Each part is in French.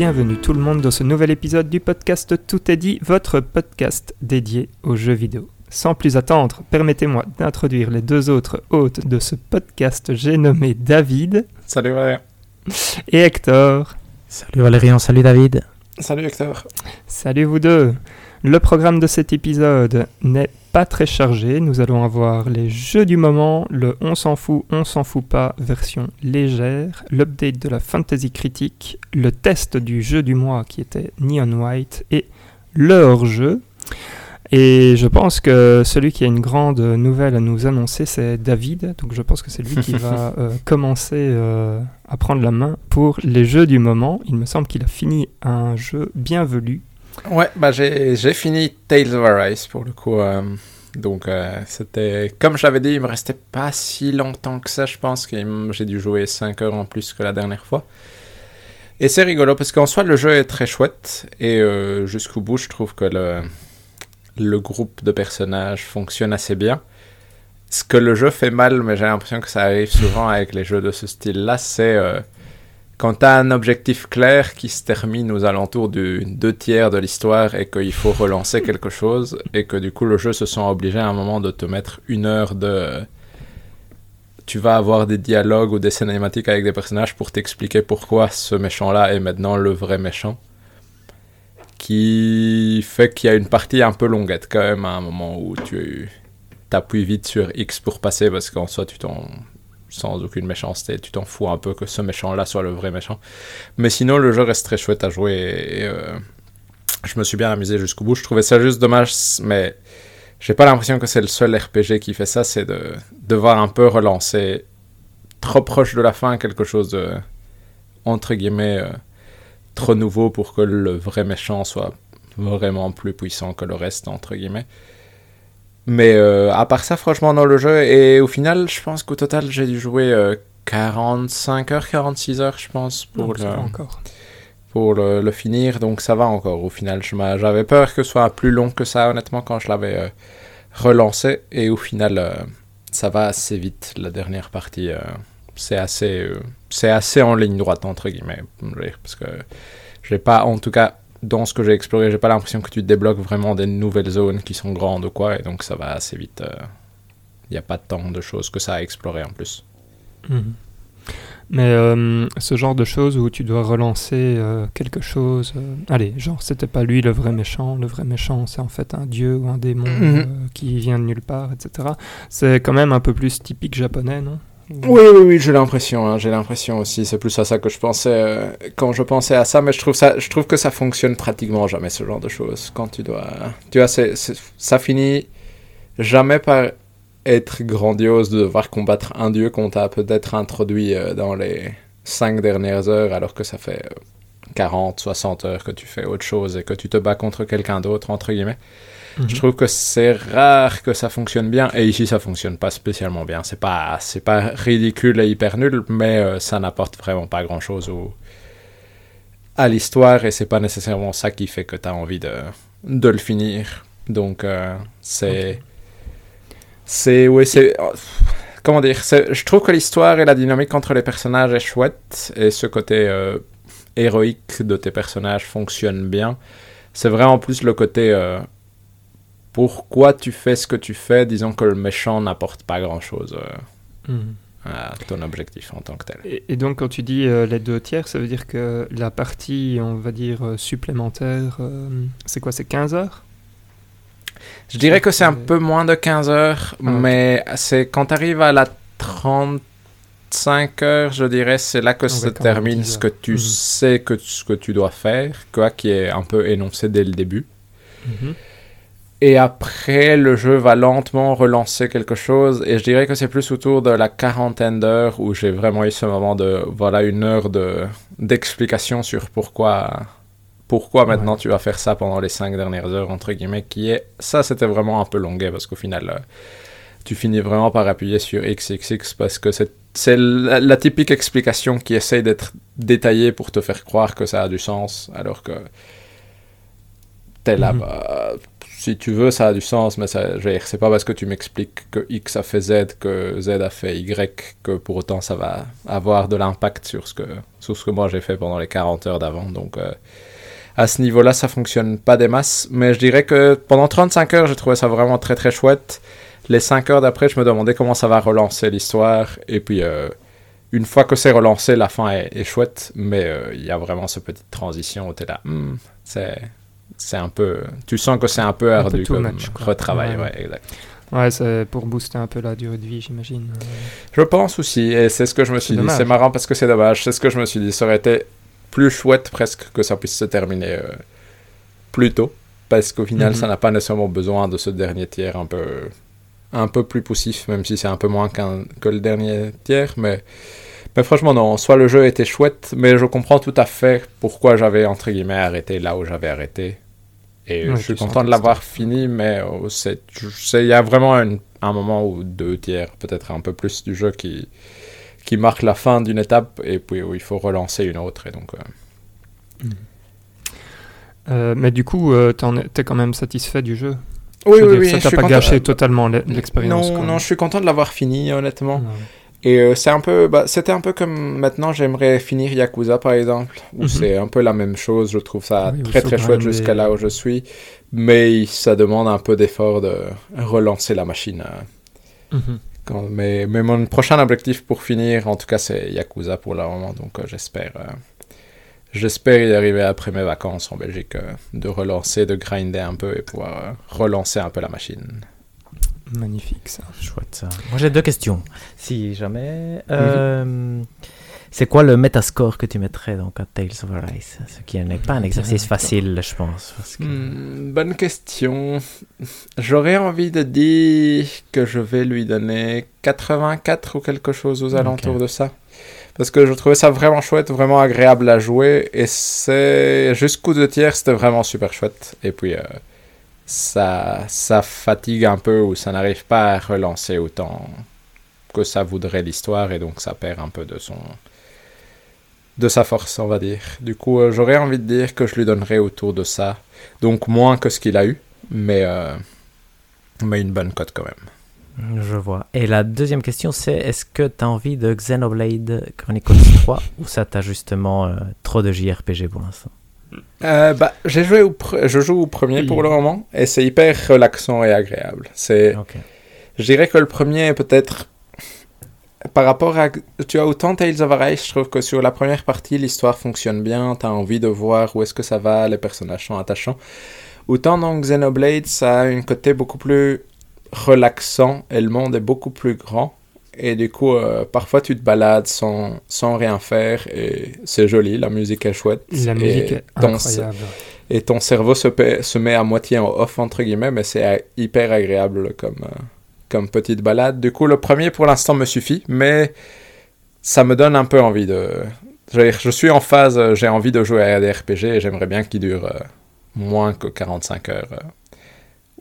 bienvenue tout le monde dans ce nouvel épisode du podcast Tout est dit, votre podcast dédié aux jeux vidéo. Sans plus attendre, permettez-moi d'introduire les deux autres hôtes de ce podcast, j'ai nommé David. Salut Valérian. Et Hector. Salut Valérian, salut David. Salut Hector. Salut vous deux. Le programme de cet épisode n'est pas très chargé. Nous allons avoir les jeux du moment, le on s'en fout, on s'en fout pas version légère, l'update de la fantasy critique, le test du jeu du mois qui était Neon White et leur jeu. Et je pense que celui qui a une grande nouvelle à nous annoncer, c'est David. Donc je pense que c'est lui qui va euh, commencer euh, à prendre la main pour les jeux du moment. Il me semble qu'il a fini un jeu bienvenu Ouais, bah j'ai fini Tales of Arise pour le coup. Euh, donc euh, c'était comme j'avais dit, il me restait pas si longtemps que ça, je pense que j'ai dû jouer 5 heures en plus que la dernière fois. Et c'est rigolo parce qu'en soi le jeu est très chouette et euh, jusqu'au bout je trouve que le, le groupe de personnages fonctionne assez bien. Ce que le jeu fait mal, mais j'ai l'impression que ça arrive souvent avec les jeux de ce style-là, c'est quand tu as un objectif clair qui se termine aux alentours du deux tiers de l'histoire et qu'il faut relancer quelque chose et que du coup le jeu se sent obligé à un moment de te mettre une heure de tu vas avoir des dialogues ou des cinématiques avec des personnages pour t'expliquer pourquoi ce méchant-là est maintenant le vrai méchant. Qui fait qu'il y a une partie un peu longuette quand même à un moment où tu t'appuies vite sur X pour passer parce qu'en soi tu t'en sans aucune méchanceté. Tu t'en fous un peu que ce méchant-là soit le vrai méchant. Mais sinon, le jeu reste très chouette à jouer et, euh, je me suis bien amusé jusqu'au bout. Je trouvais ça juste dommage, mais j'ai pas l'impression que c'est le seul RPG qui fait ça. C'est de devoir un peu relancer trop proche de la fin quelque chose de, entre guillemets, euh, trop nouveau pour que le vrai méchant soit vraiment plus puissant que le reste, entre guillemets. Mais euh, à part ça, franchement, dans le jeu, et au final, je pense qu'au total, j'ai dû jouer 45 euh, heures, 46 heures, je pense, pour, le, pour le, finir. Donc ça va encore au final. J'avais peur que ce soit plus long que ça, honnêtement, quand je l'avais euh, relancé. Et au final, ça va assez vite, la dernière partie. c'est assez, c'est assez en ligne droite, entre guillemets. Parce que j'ai pas, en tout cas, dans ce que j'ai exploré, j'ai pas l'impression que tu débloques vraiment des nouvelles zones qui sont grandes ou quoi, et donc ça va assez vite. Il euh, n'y a pas tant de choses que ça à explorer en plus. Mhm. Mais euh, ce genre de choses où tu dois relancer euh, quelque chose, allez, genre c'était pas lui le vrai méchant, le vrai méchant c'est en fait un dieu ou un démon mhm. qui vient de nulle part, etc. C'est quand même un peu plus typique japonais, non? Oui, oui, oui, j'ai l'impression, hein, j'ai l'impression aussi. C'est plus à ça que je pensais euh, quand je pensais à ça, mais je trouve que ça fonctionne pratiquement jamais ce genre de choses. Quand tu dois, tu vois, ça finit jamais par être grandiose de devoir combattre un dieu qu'on t'a peut-être introduit euh, dans les cinq dernières heures, alors que ça fait 40, euh, 60 heures que tu fais autre chose et que tu te bats contre quelqu'un d'autre entre guillemets. Je trouve que c'est rare que ça fonctionne bien. Et ici, ça fonctionne pas spécialement bien. C'est pas, c'est pas ridicule et hyper nul, mais euh, ça n'apporte vraiment pas grand chose au, à l'histoire. Et c'est pas nécessairement ça qui fait que tu as envie de, de le finir. Donc, euh, c'est. C'est. Oui, c'est. Comment dire? Je trouve que l'histoire et la dynamique entre les personnages est chouette. Et ce côté euh, héroïque de tes personnages fonctionne bien. C'est vraiment plus le côté pourquoi tu fais ce que tu fais, disons que le méchant n'apporte pas grand-chose euh, mhm. à ton objectif en tant que tel. Et, donc quand tu dis euh, les deux tiers, ça veut dire que la partie, on va dire, euh, supplémentaire, c'est quoi, c'est 15 heures? Je dirais que c'est un peu moins de 15 heures, ah, mais c'est quand tu arrives à la 35 heures, je dirais, c'est là que se termine ce que tu mhm. sais que ce que tu dois faire, quoi, qui est un peu énoncé dès le début. Mhm. Et après, le jeu va lentement relancer quelque chose. Et je dirais que c'est plus autour de la quarantaine d'heures où j'ai vraiment eu ce moment de, voilà, une heure de, d'explication sur pourquoi, pourquoi maintenant tu vas faire ça pendant les cinq dernières heures, entre guillemets, qui est, ça c'était vraiment un peu longuet parce qu'au final, euh, tu finis vraiment par appuyer sur XXX parce que c'est, c'est la, typique explication qui essaye d'être détaillée pour te faire croire que ça a du sens alors que t'es là, mm si tu veux, ça a du sens, mais c'est pas parce que tu m'expliques que X a fait Z que Z a fait Y que pour autant ça va avoir de l'impact sur, ce que, sur ce que moi j'ai fait pendant les 40 heures d'avant. Donc euh, à ce niveau-là, ça fonctionne pas des masses, mais je dirais que pendant 35 heures, j'ai trouvé ça vraiment très très chouette. Les 5 heures d'après, je me demandais comment ça va relancer l'histoire, et puis euh, une fois que c'est relancé, la fin est, chouette, mais euh, il y a vraiment ce petite transition où tu es là, hmm, c'est c'est un peu. Tu sens que c'est un peu ardu comme match, retravail, ouais, ouais exact. Ouais, c'est pour booster un peu la durée de vie, j'imagine. Je pense aussi, et c'est ce que je me suis dit. C'est marrant parce que c'est dommage. C'est ce que je me suis dit. Ça aurait été plus chouette presque que ça puisse se terminer euh, plus tôt, parce qu'au final, mhm. ça n'a pas nécessairement besoin de ce dernier tiers un peu, un peu plus poussif, même si c'est un peu moins que le dernier tiers, mais mais franchement, non. Soit le jeu était chouette, mais je comprends tout à fait pourquoi j'avais, entre guillemets, arrêté là où j'avais arrêté. Et je suis content de l'avoir fini, mais oh, il y a vraiment un moment ou deux tiers, peut-être un peu plus du jeu qui, qui marque la fin d'une étape et puis où il faut relancer une autre. Et donc, euh. euh, mais du coup, euh, tu es quand même satisfait du jeu? Oui, oui, oui. Ça t'a pas gâché totalement l'expérience Non, non, je suis content de l'avoir fini, honnêtement. Et euh, c'est un peu, bah, c'était un peu comme maintenant j'aimerais finir Yakuza par exemple, où mhm. c'est un peu la même chose. Je trouve ça très très chouette jusqu'à là où je suis, mais ça demande un peu d'effort de relancer la machine. Euh. Mhm. mais, mais, mon prochain objectif pour finir, en tout cas, c'est Yakuza pour le moment, donc euh, j'espère. J'espère y arriver après mes vacances en Belgique, de relancer, de grinder un peu et pouvoir relancer un peu la machine. Magnifique ça. Chouette ça. Moi j'ai deux questions. Si jamais. Euh, c'est quoi le metascore que tu mettrais donc à Tales of Arise Ce qui n'est pas un exercice facile, je pense. Hmm, bonne question. J'aurais envie de dire que je vais lui donner 84 ou quelque chose aux alentours de ça. Parce que je trouvais ça vraiment chouette, vraiment agréable à jouer. Et c'est. Jusqu'au deux tiers, c'était vraiment super chouette. Et puis. Euh, ça, ça fatigue un peu ou ça n'arrive pas à relancer autant que ça voudrait l'histoire et donc ça perd un peu de son de sa force on va dire. Du coup euh, j'aurais envie de dire que je lui donnerais autour de ça. Donc moins que ce qu'il a eu mais euh, mais une bonne cote quand même. Je vois. Et la deuxième question c'est est-ce que tu as envie de Xenoblade Chronicles 3 ou ça t'a justement euh, trop de JRPG pour l'instant? Euh, bah, j'ai joué au je joue au premier pour le moment et c'est hyper relaxant et agréable. C'est, je dirais que le premier est peut-être par rapport à, tu as autant Tales of Arise, je trouve que sur la première partie l'histoire fonctionne bien, tu as envie de voir où est-ce que ça va, les personnages sont attachants. Autant dans Xenoblade, ça a un côté beaucoup plus relaxant et le monde est beaucoup plus grand. Et du coup, euh, parfois tu te balades sans, sans rien faire et c'est joli, la musique est chouette. La musique est incroyable. Et ton cerveau se, se met à moitié en off, entre guillemets, mais c'est hyper agréable comme, euh, comme petite balade. Du coup, le premier pour l'instant me suffit, mais ça me donne un peu envie de. Je, je suis en phase, euh, j'ai envie de jouer à des RPG et j'aimerais bien qu'il dure moins que 45 heures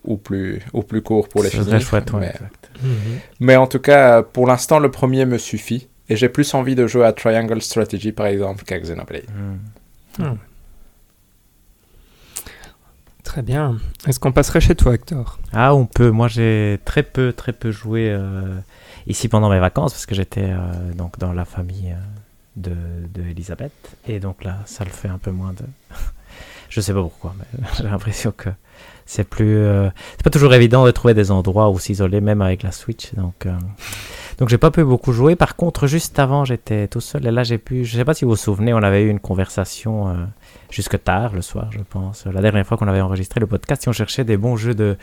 ou plus, ou plus court pour les finir. Chouette, mais, mhm. mais, en tout cas, pour l'instant, le premier me suffit. Et j'ai plus envie de jouer à Triangle Strategy, par exemple, qu'à Xenoblade. Mhm. Ah. Très bien. Est-ce qu'on passerait chez toi, Hector? Ah, on peut. Moi, j'ai très peu, très peu joué euh, ici pendant mes vacances parce que j'étais euh, donc dans la famille euh, de, de Elisabeth. Et donc là, ça le fait un peu moins de. Je sais pas pourquoi, mais j'ai l'impression que c'est plus euh, c'est pas toujours évident de trouver des endroits où s'isoler même avec la Switch donc euh, donc j'ai pas pu beaucoup jouer. Par contre juste avant j'étais tout seul et là j'ai pu je sais pas si vous vous souvenez on avait eu une conversation euh, jusque tard le soir je pense. La dernière fois qu'on avait enregistré le podcast si on cherchait des bons jeux de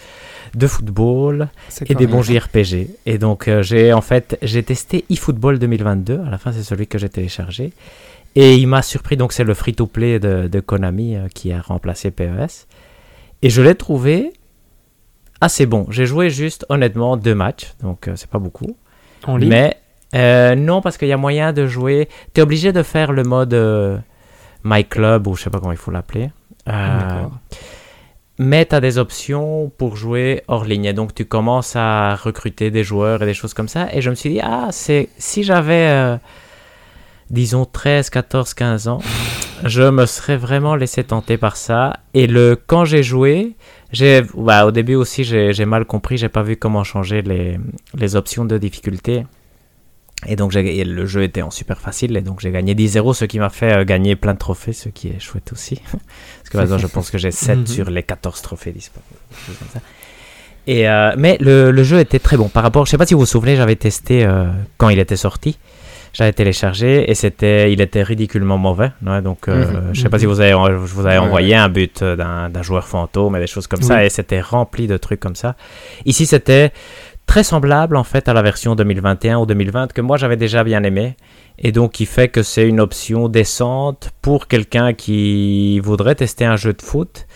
de football et des bons JRPG et donc j'ai en fait j'ai testé eFootball 2022 à la fin c'est celui que j'ai téléchargé. Et il m'a surpris. Donc c'est le free to play de, de Konami qui a remplacé PES et je l'ai trouvé assez bon. J'ai joué juste, honnêtement, deux matchs, donc euh, c'est pas beaucoup. En ligne Mais euh, non, parce qu'il y a moyen de jouer. Tu es obligé de faire le mode euh, My Club, ou je sais pas comment il faut l'appeler. mais tu as des options pour jouer hors ligne. Et donc tu commences à recruter des joueurs et des choses comme ça. Et je me suis dit, ah, c'est si j'avais, disons, 13, 14, 15 ans je me serais vraiment laissé tenter par ça. Et le quand j'ai joué, J'ai, bah, au début aussi, j'ai mal compris, j'ai pas vu comment changer les, les options de difficulté. Et donc, et le jeu était en super facile, et donc j'ai gagné 10-0, ce qui m'a fait euh, gagner plein de trophées, ce qui est chouette aussi. Parce que maintenant, je pense que j'ai 7 Mhm. sur les 14 trophées disponibles. Et, euh, mais le, le jeu était très bon. Par rapport, je sais pas si vous vous souvenez, j'avais testé euh, quand il était sorti. J'avais téléchargé et c'était, il était ridiculement mauvais. ouais, donc, euh, Mhm. je sais pas si vous avez, je vous avais envoyé un but euh, d'un joueur fantôme et des choses comme ça, et c'était rempli de trucs comme ça. Ici, c'était très semblable en fait à la version 2021 ou 2020 que moi j'avais déjà bien aimé. Et donc, qui fait que c'est une option décente pour quelqu'un qui voudrait tester un jeu de foot.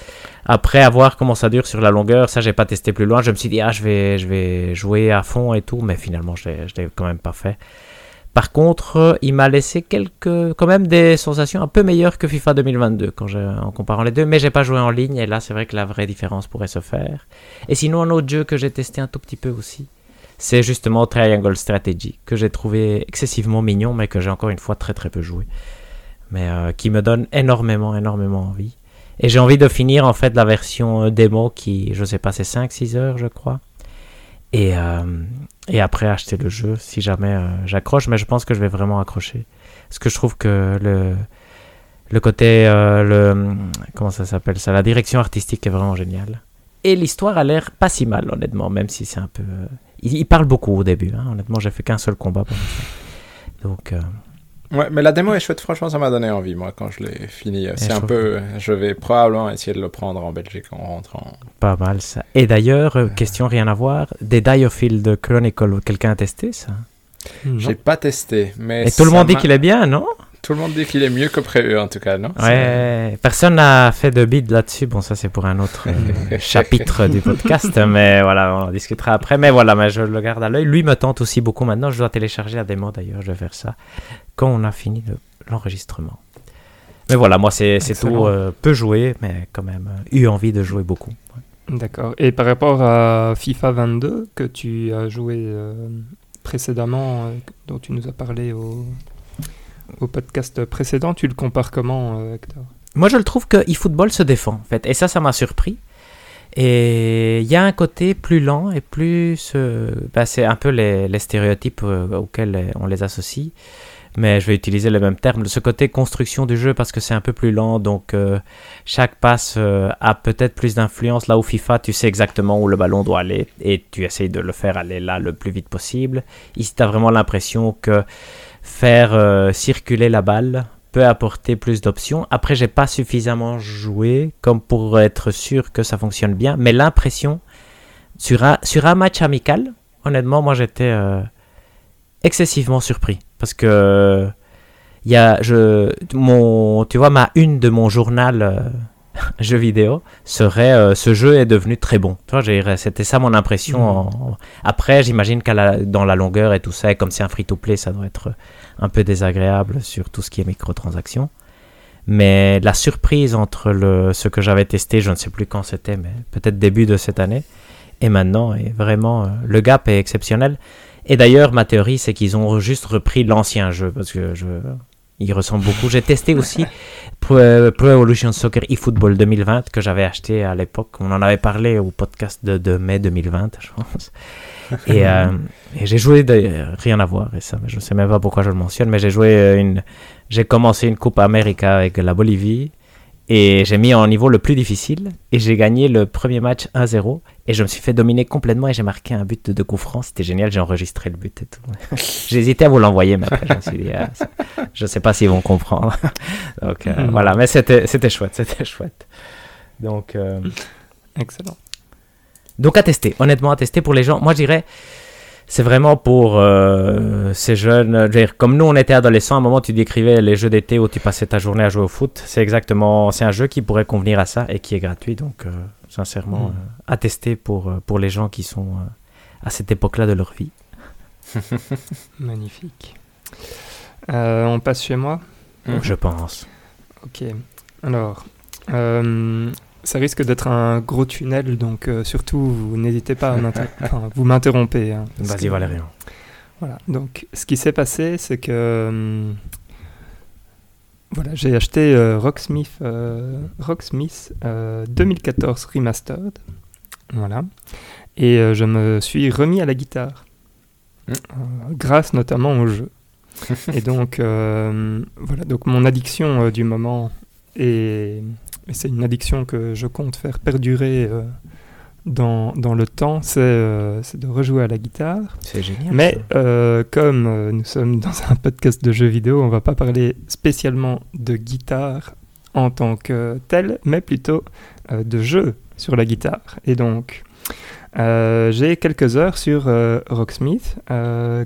Après, à voir comment ça dure sur la longueur, ça, j'ai pas testé plus loin. Je me suis dit, ah, je vais, je vais jouer à fond et tout, mais finalement, je l'ai quand même pas fait. Par contre, euh, il m'a laissé quand même des sensations un peu meilleures que FIFA 2022 quand en comparant les deux, mais j'ai pas joué en ligne et là, c'est vrai que la vraie différence pourrait se faire. Et sinon, un autre jeu que j'ai testé un tout petit peu aussi, c'est justement Triangle Strategy, que j'ai trouvé excessivement mignon, mais que j'ai encore une fois très très peu joué. Mais euh, qui me donne énormément, énormément envie. Et j'ai envie de finir en fait la version euh, démo qui, je sais pas, c'est 5-6 heures, je crois. Et, euh, et après acheter le jeu si jamais euh, j'accroche, mais je pense que je vais vraiment accrocher. Parce que je trouve que le, le côté, euh, le, comment ça s'appelle ça, la direction artistique est vraiment géniale. Et l'histoire a l'air pas si mal, honnêtement, même si c'est un peu. il, parle beaucoup au début, hein. honnêtement, j'ai fait qu'un seul combat pour. Donc, Ouais, mais la démo est chouette, franchement, ça m'a donné envie, moi, quand je l'ai fini. C'est je un trouve peu. Je vais probablement essayer de le prendre en Belgique en rentrant. pas mal ça. Et d'ailleurs, euh, question rien à voir, des Diofield Chronicle, quelqu'un a testé ça? J'ai pas testé, mais. Et tout le monde dit qu'il est bien, non? Tout le monde dit qu'il est mieux que prévu, en tout cas, non? Ouais, personne n'a fait de bid là-dessus. Bon, ça c'est pour un autre euh, chapitre du podcast, mais voilà, on en discutera après. Mais voilà, mais je le garde à l'œil. Lui me tente aussi beaucoup maintenant. Je dois télécharger la démo d'ailleurs. Je vais faire ça quand on a fini le- l'enregistrement. Mais voilà, moi c'est tout euh, peu joué, mais quand même euh, eu envie de jouer beaucoup. D'accord. Et par rapport à FIFA 22 que tu as joué euh, précédemment, euh, dont tu nous as parlé au, au podcast précédent, tu le compares comment, euh, Hector? Moi, je le trouve que eFootball se défend, en fait. Et ça, ça m'a surpris. Et il y a un côté plus lent et plus... euh, bah, c'est un peu les, stéréotypes euh, auxquels on les associe. Mais je vais utiliser le même terme. Ce côté construction du jeu parce que c'est un peu plus lent. Donc, euh, chaque passe a peut-être plus d'influence. Là où FIFA, tu sais exactement où le ballon doit aller. Et tu essayes de le faire aller là le plus vite possible. Ici, tu as vraiment l'impression que faire euh, circuler la balle peut apporter plus d'options. Après, j'ai pas suffisamment joué comme pour être sûr que ça fonctionne bien, mais l'impression sur un, match amical, honnêtement, moi j'étais euh, excessivement surpris parce que il y a je tu vois ma une de mon journal euh, jeu vidéo serait euh, ce jeu est devenu très bon. C'était ça mon impression. Mhm. en- Après, j'imagine qu'à la- dans la longueur et tout ça, et comme c'est un free-to-play, ça doit être un peu désagréable sur tout ce qui est microtransactions. Mais la surprise entre le, ce que j'avais testé, je ne sais plus quand c'était, mais peut-être début de cette année, et maintenant, est vraiment, euh, le gap est exceptionnel. Et d'ailleurs, ma théorie, c'est qu'ils ont juste repris l'ancien jeu, parce que je, il ressemble beaucoup. J'ai testé aussi Pro, euh, Pro Evolution Soccer eFootball 2020, que j'avais acheté à l'époque. On en avait parlé au podcast de, de mai 2020, je pense. Et, euh, et j'ai joué, de, rien à voir, et ça, mais je ne sais même pas pourquoi je le mentionne, mais j'ai joué euh, une, j'ai commencé une Coupe América avec la Bolivie et j'ai mis en niveau le plus difficile et j'ai gagné le premier match 1-0 et je me suis fait dominer complètement et j'ai marqué un but de deux coups francs. C'était génial, j'ai enregistré le but et tout. hésité à vous l'envoyer, mais après je me suis dit, ah, ça- je sais pas s'ils vont comprendre. Donc euh, Mhm. voilà, mais c'était c'était chouette, c'était chouette. Donc euh, Excellent. donc à tester, honnêtement à tester pour les gens. Moi je dirais, c'est vraiment pour euh, ces jeunes. dire, comme nous on était adolescents, à un moment tu décrivais les jeux d'été où tu passais ta journée à jouer au foot. C'est exactement, c'est un jeu qui pourrait convenir à ça et qui est gratuit. Donc euh, sincèrement, Mm. euh, à tester pour, pour les gens qui sont à cette époque-là de leur vie. Magnifique. On passe chez moi? Je pense. Ok. Alors, ça risque d'être un gros tunnel, donc euh, surtout, vous n'hésitez pas à enfin, vous m'interrompez. hein, Vas-y que- Valérian. Voilà. Donc, ce qui s'est passé, c'est que hum, voilà, j'ai acheté euh, Rocksmith, euh, Rocksmith 2014 Remastered. Voilà. Et je me suis remis à la guitare. Mm. grâce notamment au jeu. et donc, voilà, donc mon addiction du moment, et, et c'est une addiction que je compte faire perdurer dans, dans le temps, euh, c'est de rejouer à la guitare. C'est génial. Mais euh, comme euh, nous sommes dans un podcast de jeux vidéo, on va pas parler spécialement de guitare en tant que tel, mais plutôt de jeux sur la guitare. Et donc, j'ai quelques heures sur Rocksmith,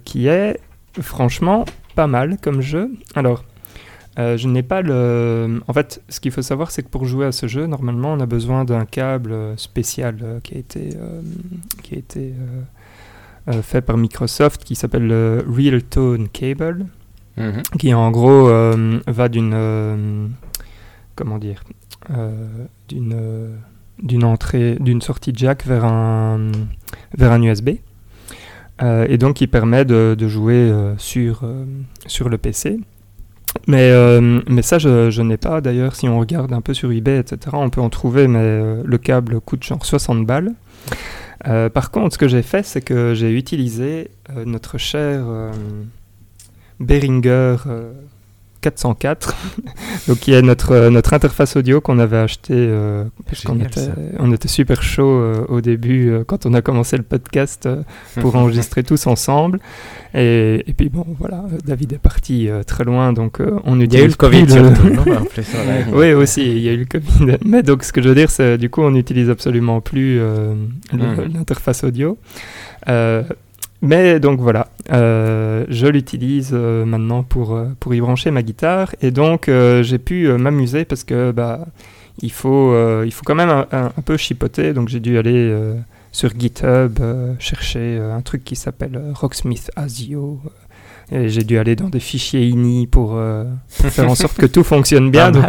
qui est franchement pas mal comme jeu. Alors, euh, je n'ai pas le. En fait, ce qu'il faut savoir, c'est que pour jouer à ce jeu, normalement, on a besoin d'un câble euh, spécial euh, qui a été, qui a été fait par Microsoft, qui s'appelle le Real Tone Cable, Mhm. qui en gros va d'une. comment dire D'une d'une entrée, d'une sortie jack vers un, vers un USB. et donc, qui permet de, de jouer sur, sur le PC. Mais, euh, mais ça, je, n'ai pas. D'ailleurs, si on regarde un peu sur eBay, etc., on peut en trouver, mais euh, le câble coûte genre 60 balles. Euh, par contre, ce que j'ai fait, c'est que j'ai utilisé notre cher Behringer 404, donc qui est notre, euh, notre interface audio qu'on avait acheté euh, parce qu'on était, on était super chaud euh, au début euh, quand on a commencé le podcast pour enregistrer tous ensemble. Et, et puis bon, voilà, David est parti très loin, donc on Il y a eu le Covid surtout, non En plus, voilà. oui, aussi, il y a eu le Covid. Mais donc, ce que je veux dire, c'est du coup, on n'utilise absolument plus Mhm. l'interface audio. Mais donc voilà, euh, je l'utilise euh, maintenant pour, euh, pour y brancher ma guitare. Et donc, euh, j'ai pu m'amuser parce que bah, il, faut, il faut quand même un, un- un peu chipoter. Donc, j'ai dû aller sur GitHub chercher un truc qui s'appelle Rocksmith ASIO. Et j'ai dû aller dans des fichiers INI pour, pour faire en sorte que tout fonctionne bien. Donc,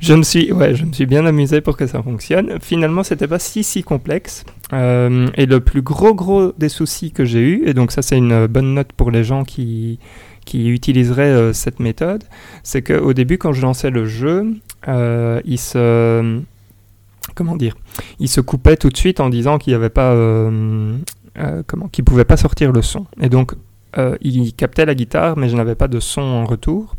je me suis, ouais, je me suis bien amusé pour que ça fonctionne. Finalement, c'était pas si si complexe. Euh, et le plus gros gros des soucis que j'ai eu, et donc ça c'est une bonne note pour les gens qui qui utiliseraient euh, cette méthode, c'est qu'au début quand je lançais le jeu, euh, il se comment dire, il se coupait tout de suite en disant qu'il n'y avait pas comment, qu'il pouvait pas sortir le son. Et donc il captait la guitare, mais je n'avais pas de son en retour.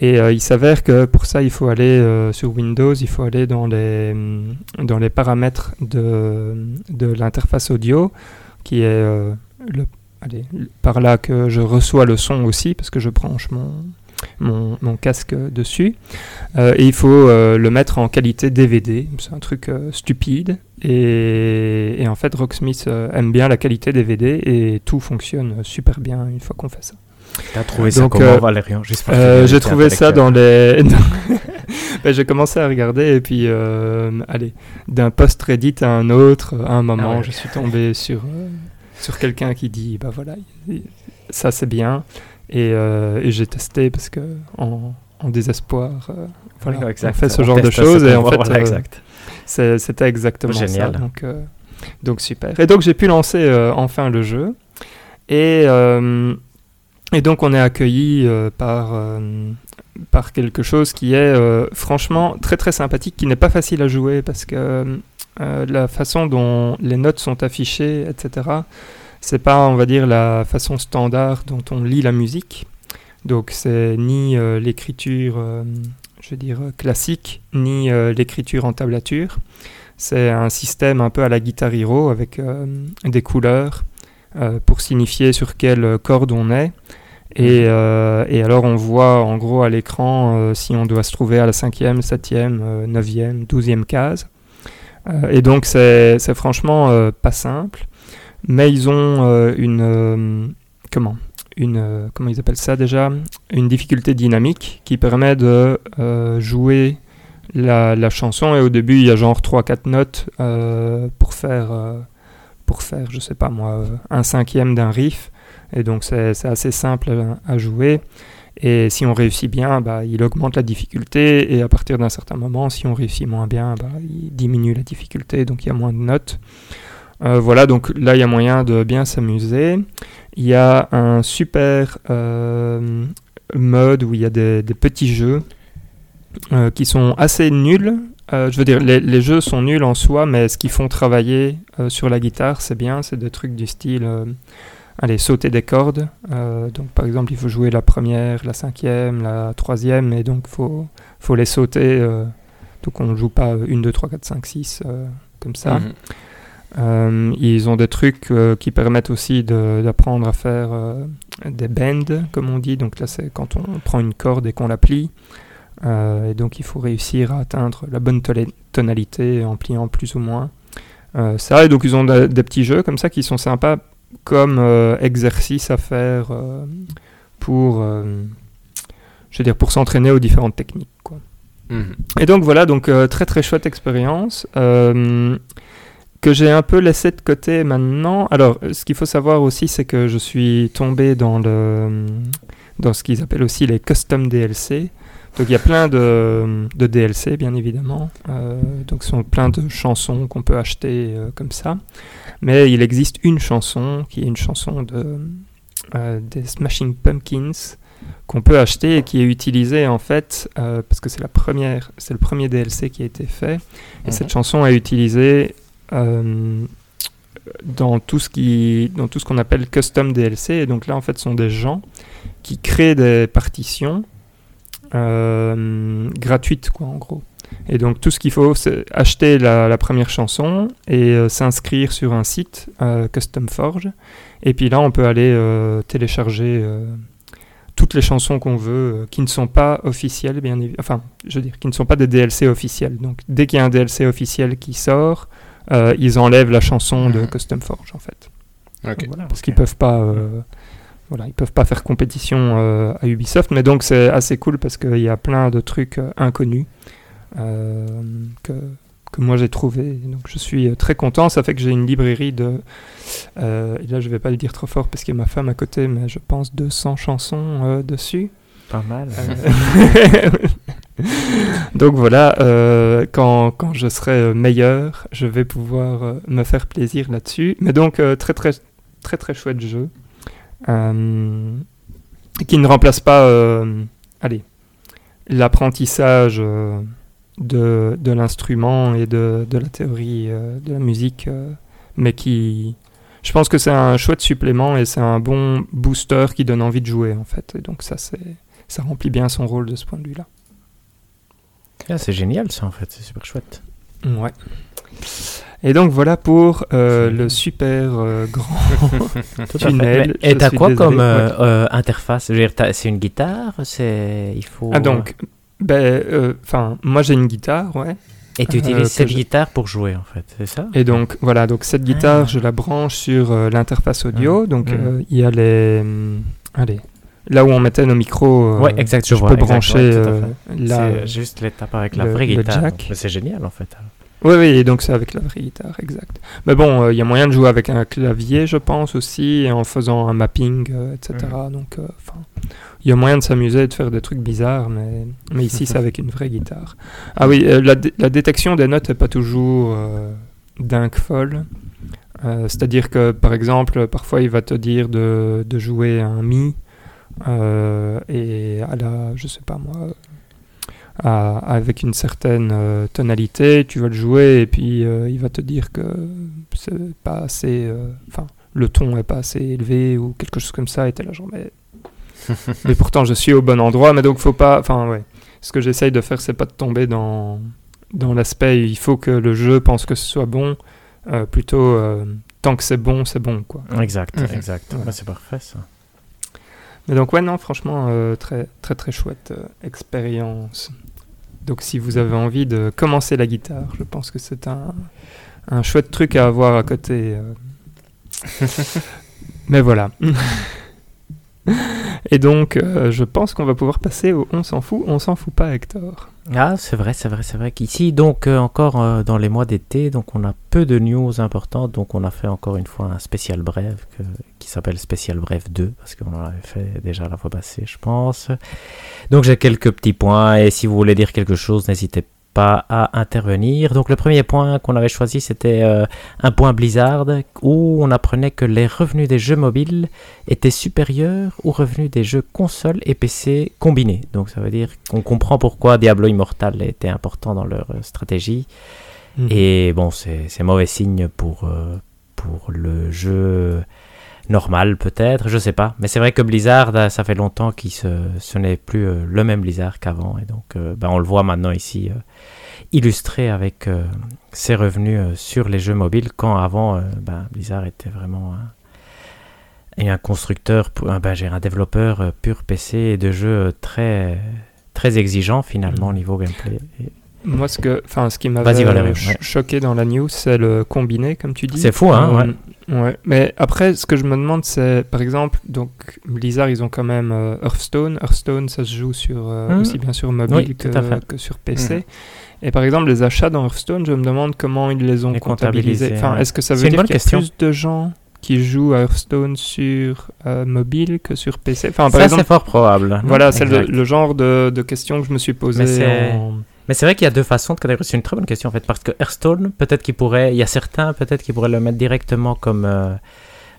Et euh, il s'avère que pour ça, il faut aller euh, sur Windows, il faut aller dans les, hum, dans les paramètres de, de l'interface audio, qui est euh, le, par là que je reçois le son aussi, parce que je branche mon, mon, casque dessus. Et il faut le mettre en qualité DVD, c'est un truc stupide. Et, et en fait, Rocksmith aime bien la qualité DVD et tout fonctionne super bien une fois qu'on fait ça. T'as trouvé ça comment, euh, Valérian? Euh, j'ai trouvé ça intellectuelle. dans les. Ben, j'ai commencé à regarder et puis, euh, allez, d'un post Reddit à un autre, à un moment, Ah ouais. je suis tombé sur, euh, sur quelqu'un qui dit bah voilà, ça c'est bien. Et, euh, et j'ai testé parce que en, en désespoir, euh, voilà, Oui, exact. on fait ce On genre de choses et en fait, voilà, euh, exact. c'était exactement Génial. ça. Donc, euh, donc super. Et donc j'ai pu lancer euh, enfin le jeu. Et, euh, et donc on est accueilli euh, par, euh, par quelque chose qui est euh, franchement très très sympathique, qui n'est pas facile à jouer parce que la façon dont les notes sont affichées, etc., c'est pas, on va dire, la façon standard dont on lit la musique. Donc c'est ni l'écriture, je veux dire, classique, ni l'écriture en tablature. C'est un système un peu à la Guitar Hero avec des couleurs pour signifier sur quelle corde on est. Et, euh, et alors on voit en gros à l'écran euh, si on doit se trouver à la cinquième, septième, euh, neuvième, douzième case. Euh, et donc c'est franchement pas simple. Mais ils ont une... comment une, comment ils appellent ça déjà? Une difficulté dynamique qui permet de jouer la, la chanson et au début il y a genre 3-4 notes pour faire pour faire je sais pas moi un cinquième d'un riff et donc c'est assez simple à, jouer. Et si on réussit bien bah, il augmente la difficulté. Et à partir d'un certain moment si on réussit moins bien bah, il diminue la difficulté. Donc il y a moins de notes. Euh, voilà donc là il y a moyen de bien s'amuser. Il y a un super euh, mode où il y a des, petits jeux euh, qui sont assez nuls. Je veux dire, les, les jeux sont nuls en soi, mais ce qu'ils font travailler sur la guitare, c'est bien. C'est des trucs du style, allez, sauter des cordes. Euh, donc, par exemple, il faut jouer la première, la cinquième, la troisième, et donc faut faut les sauter. euh, donc, on ne joue pas 1, 2, 3, 4, 5, 6 euh, comme ça. Mhm. Euh, ils ont des trucs qui permettent aussi d'apprendre à faire des bends, comme on dit. Donc là, c'est quand on prend une corde et qu'on la plie. Et donc, il faut réussir à atteindre la bonne tonalité en pliant plus ou moins. Ça, et donc, ils ont de- des petits jeux comme ça qui sont sympas comme euh, exercice à faire euh, pour, euh, je veux dire, pour s'entraîner aux différentes techniques. Quoi. Mhm. Et donc voilà, donc très très chouette expérience que j'ai un peu laissé de côté maintenant. Alors, ce qu'il faut savoir aussi, c'est que je suis tombé dans le dans ce qu'ils appellent aussi les custom DLC. Donc il y a plein de, de DLC bien évidemment. Euh, donc ce sont plein de chansons qu'on peut acheter euh, comme ça. Mais il existe une chanson qui est une chanson de euh, des Smashing Pumpkins qu'on peut acheter et qui est utilisée en fait parce que c'est la première, c'est le premier DLC qui a été fait et Mhm. cette chanson est utilisée dans tout ce qui, dans tout ce qu'on appelle custom DLC et donc là en fait ce sont des gens qui créent des partitions euh, gratuites quoi en gros. Et donc tout ce qu'il faut, c'est acheter la, la première chanson et euh, s'inscrire sur un site euh, Custom Forge. Et puis là, on peut aller euh, télécharger euh, toutes les chansons qu'on veut, euh, qui ne sont pas officielles, bien évidemment. Enfin, je veux dire, qui ne sont pas des DLC officiels. Donc dès qu'il y a un DLC officiel qui sort, euh, ils enlèvent la chanson de Mhm. Custom Forge en fait. Ok. Voilà, Parce ok. qu'ils peuvent pas. Voilà, ils peuvent pas faire compétition euh, à Ubisoft, mais donc c'est assez cool parce qu'il y a plein de trucs euh, inconnus euh, que, que moi j'ai trouvé. Donc je suis très content. Ça fait que j'ai une librairie de. euh, et là, je vais pas le dire trop fort parce qu'il y a ma femme à côté, mais je pense 200 chansons dessus. Pas mal. Donc voilà, quand, quand je serai meilleur, je vais pouvoir me faire plaisir là-dessus. Mais donc très très très très chouette jeu, euh, qui ne remplace pas, euh, allez, l'apprentissage euh, de, de l'instrument et de, de la théorie de la musique, mais qui, je pense que c'est un chouette supplément et c'est un bon booster qui donne envie de jouer en fait. Et donc ça c'est ça remplit bien son rôle de ce point de vue-là. Ah, c'est génial ça en fait, c'est super chouette. Ouais. Et donc voilà pour euh, le super euh, grand tunnel. Et t'as quoi désolé, comme euh, interface? C'est une guitare? C'est il faut. Ah donc, ben, enfin, moi j'ai une guitare, ouais. Et tu utilises cette je- guitare pour jouer en fait, c'est ça? Et donc voilà, donc cette guitare, Ah. je la branche sur l'interface audio. Donc Mhm. euh, il y a les, hum, allez, là où on mettait nos micros. Ouais, exact, je je vois, peux exact, brancher ouais. C'est juste l'étape avec la le- vraie guitare. donc, C'est génial en fait. Oui, oui, donc c'est avec la vraie guitare, exact. Mais bon, euh, il y a moyen de jouer avec un clavier, je pense aussi, et en faisant un mapping, euh, etc. Donc, euh, il y a moyen de s'amuser et de faire des trucs bizarres, mais, mais ici c'est avec une vraie guitare. Ah oui, la, dé- la détection des notes n'est pas toujours dingue folle. C'est-à-dire que, par exemple, parfois il va te dire de, de jouer un mi, et à la, je sais pas moi, à- avec une certaine euh, tonalité, tu vas le jouer et puis euh, il va te dire que c'est pas assez, euh, enfin le ton est pas assez élevé ou quelque chose comme ça et t'es là genre mais, mais pourtant je suis au bon endroit mais donc faut pas, enfin ouais, ce que j'essaye de faire c'est pas de tomber dans dans l'aspect il faut que le jeu pense que ce soit bon, euh, plutôt euh, tant que c'est bon c'est bon quoi. Exact, Mhm. exact. Ouais. Ouais, c'est parfait ça. Mais donc ouais non franchement euh, très très très chouette euh, expérience. Donc si vous avez envie de commencer la guitare, je pense que c'est un, un chouette truc à avoir à côté. euh. Mais voilà. Et donc euh, je pense qu'on va pouvoir passer au on s'en fout, on s'en fout pas Hector. Ah, c'est vrai, c'est vrai, c'est vrai qu'ici, donc, euh, encore euh, dans les mois d'été, donc on a peu de news importantes, donc on a fait encore une fois un spécial bref que- qui s'appelle Spécial Bref 2, parce qu'on en avait fait déjà la fois passée, je pense. Donc j'ai quelques petits points, et si vous voulez dire quelque chose, n'hésitez pas à intervenir. Donc le premier point qu'on avait choisi, c'était euh, un point Blizzard où on apprenait que les revenus des jeux mobiles étaient supérieurs aux revenus des jeux consoles et PC combinés. Donc ça veut dire qu'on comprend pourquoi Diablo Immortal était important dans leur euh, stratégie. Mhm. Et bon, c'est mauvais signe pour, euh, pour le jeu normal peut-être, je sais pas. Mais c'est vrai que Blizzard, euh, ça fait longtemps que ce, ce n'est plus euh, le même Blizzard qu'avant. Et donc, euh, ben, on le voit maintenant ici illustré avec ses revenus sur les jeux mobiles, quand avant, ben, Blizzard était vraiment un, et un constructeur, ben, un développeur pur PC et de jeux très, très exigeant finalement au Mhm. niveau gameplay. Et Moi, ce, que, ce qui m'avait ouais. choqué dans la news, c'est le combiné, comme tu dis. C'est fou, hein, ouais. Euh, ouais. Mais après, ce que je me demande, c'est, par exemple, donc Blizzard, ils ont quand même euh, Hearthstone. Hearthstone, ça se joue sur, euh, Mhm. aussi bien sur mobile Oui, que, sur PC. Mhm. Et par exemple, les achats dans Hearthstone, je me demande comment ils les ont Les comptabilisés. comptabilisés, Enfin, ouais. est-ce que ça veut dire qu'il y a question. plus de gens qui jouent à Hearthstone sur euh, mobile que sur PC Enfin, par ça, c'est fort probable. voilà, c'est le, genre de, de question que je me suis en- Mais c'est vrai qu'il y a deux façons de catégorie. C'est une très bonne question en fait, parce que Hearthstone, peut-être qu'il pourrait, il y a certains peut-être qui pourraient le mettre directement comme euh,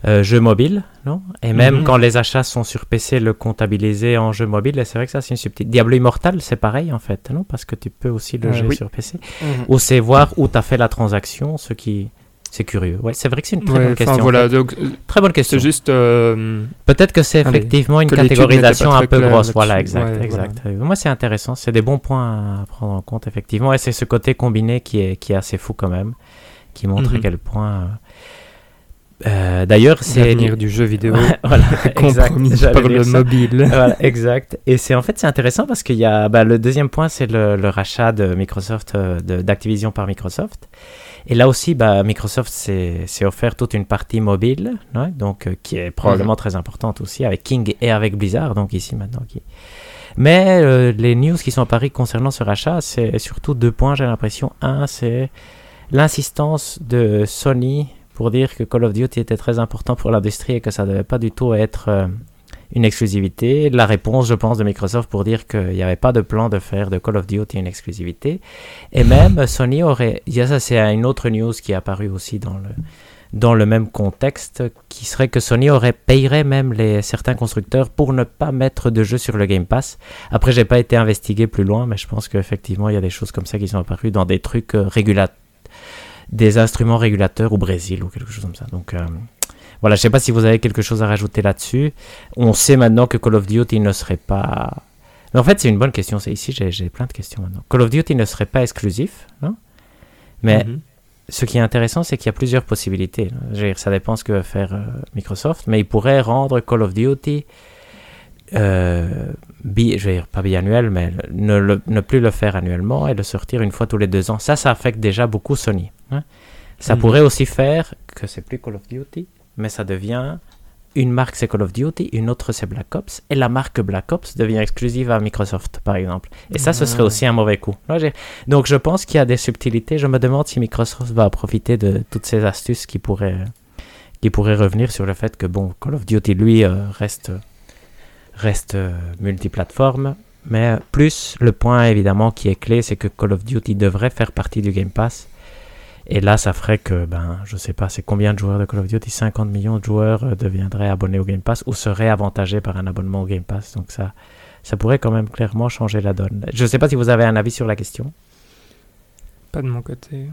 euh, jeu mobile, non? Et même Mhm. quand les achats sont sur PC, le comptabiliser en jeu mobile. C'est vrai que ça, c'est une subtilité. Diablo Immortal, c'est pareil en fait, non? Parce que tu peux aussi le Euh, jouer oui. sur PC. Mhm. Ou c'est voir où tu as fait la transaction, ce qui c'est curieux. Ouais, c'est vrai que c'est une très Ouais, bonne question. en voilà, fait. donc euh, Très bonne question. c'est juste. euh, Peut-être que c'est effectivement une que catégorisation un peu grosse. Voilà, exact, Ouais, exact. Euh, Moi, c'est intéressant. C'est des bons points à prendre en compte, effectivement. Et c'est ce côté combiné qui est, qui est assez fou quand même, qui montre à Mhm. quel point. euh, D'ailleurs, c'est. l'avenir du jeu vidéo voilà, exact. compromis J'allais par le ça. mobile. Voilà, exact. Et c'est en fait c'est intéressant parce qu'il y a bah, le deuxième point, c'est le, le rachat de Microsoft, d'Activision par Microsoft. Et là aussi, bah, Microsoft s'est offert toute une partie mobile, ouais, donc euh, qui est probablement très importante aussi avec King et avec Blizzard, donc ici maintenant. Qui... Mais euh, les news qui sont apparues concernant ce rachat, c'est surtout deux points, j'ai l'impression. Un, c'est l'insistance de Sony pour dire que Call of Duty était très important pour l'industrie et que ça devait pas du tout être euh, une exclusivité. La réponse, je pense, de Microsoft pour dire qu'il n'y avait pas de plan de faire de Call of Duty une exclusivité. Et même Sony aurait. il y a Ça, c'est une autre news qui est apparue aussi dans le, dans le même contexte, qui serait que Sony aurait payerait même les, certains constructeurs pour ne pas mettre de jeux sur le Game Pass. Après, j'ai pas été investigué plus loin, mais je pense qu'effectivement, il y a des choses comme ça qui sont apparues dans des trucs euh, des instruments régulateurs au Brésil ou quelque chose comme ça. Donc. euh, voilà, je sais pas si vous avez quelque chose à rajouter là-dessus. On sait maintenant que Call of Duty ne serait pas. Mais en fait, c'est une bonne question. C'est ici, j'ai plein de questions maintenant. Call of Duty ne serait pas exclusif, non Mais Mhm. ce qui est intéressant, c'est qu'il y a plusieurs possibilités. Je veux dire, ça dépend ce que va faire euh, Microsoft, mais il pourrait rendre Call of Duty, euh, bi- je veux dire, pas biannuel, mais ne, le- ne plus le faire annuellement et le sortir une fois tous les deux ans. Ça, ça affecte déjà beaucoup Sony. hein. Ça Mhm. pourrait aussi faire que c'est plus Call of Duty, mais ça devient une marque c'est Call of Duty, une autre c'est Black Ops, et la marque Black Ops devient exclusive à Microsoft, par exemple. Et ça, ce serait Ah. aussi un mauvais coup. Donc, je pense qu'il y a des subtilités. Je me demande si Microsoft va profiter de toutes ces astuces qui pourraient, qui pourraient revenir sur le fait que, bon, Call of Duty, lui, euh, reste, reste euh, multiplateforme. Mais plus, le point évidemment qui est clé, c'est que Call of Duty devrait faire partie du Game Pass. Et là, ça ferait que, ben, je sais pas, c'est combien de joueurs de Call of Duty? 50 millions de joueurs euh, deviendraient abonnés au Game Pass ou seraient avantagés par un abonnement au Game Pass. Donc ça, ça pourrait quand même clairement changer la donne. Je sais pas si vous avez un avis sur la question. Pas de mon côté.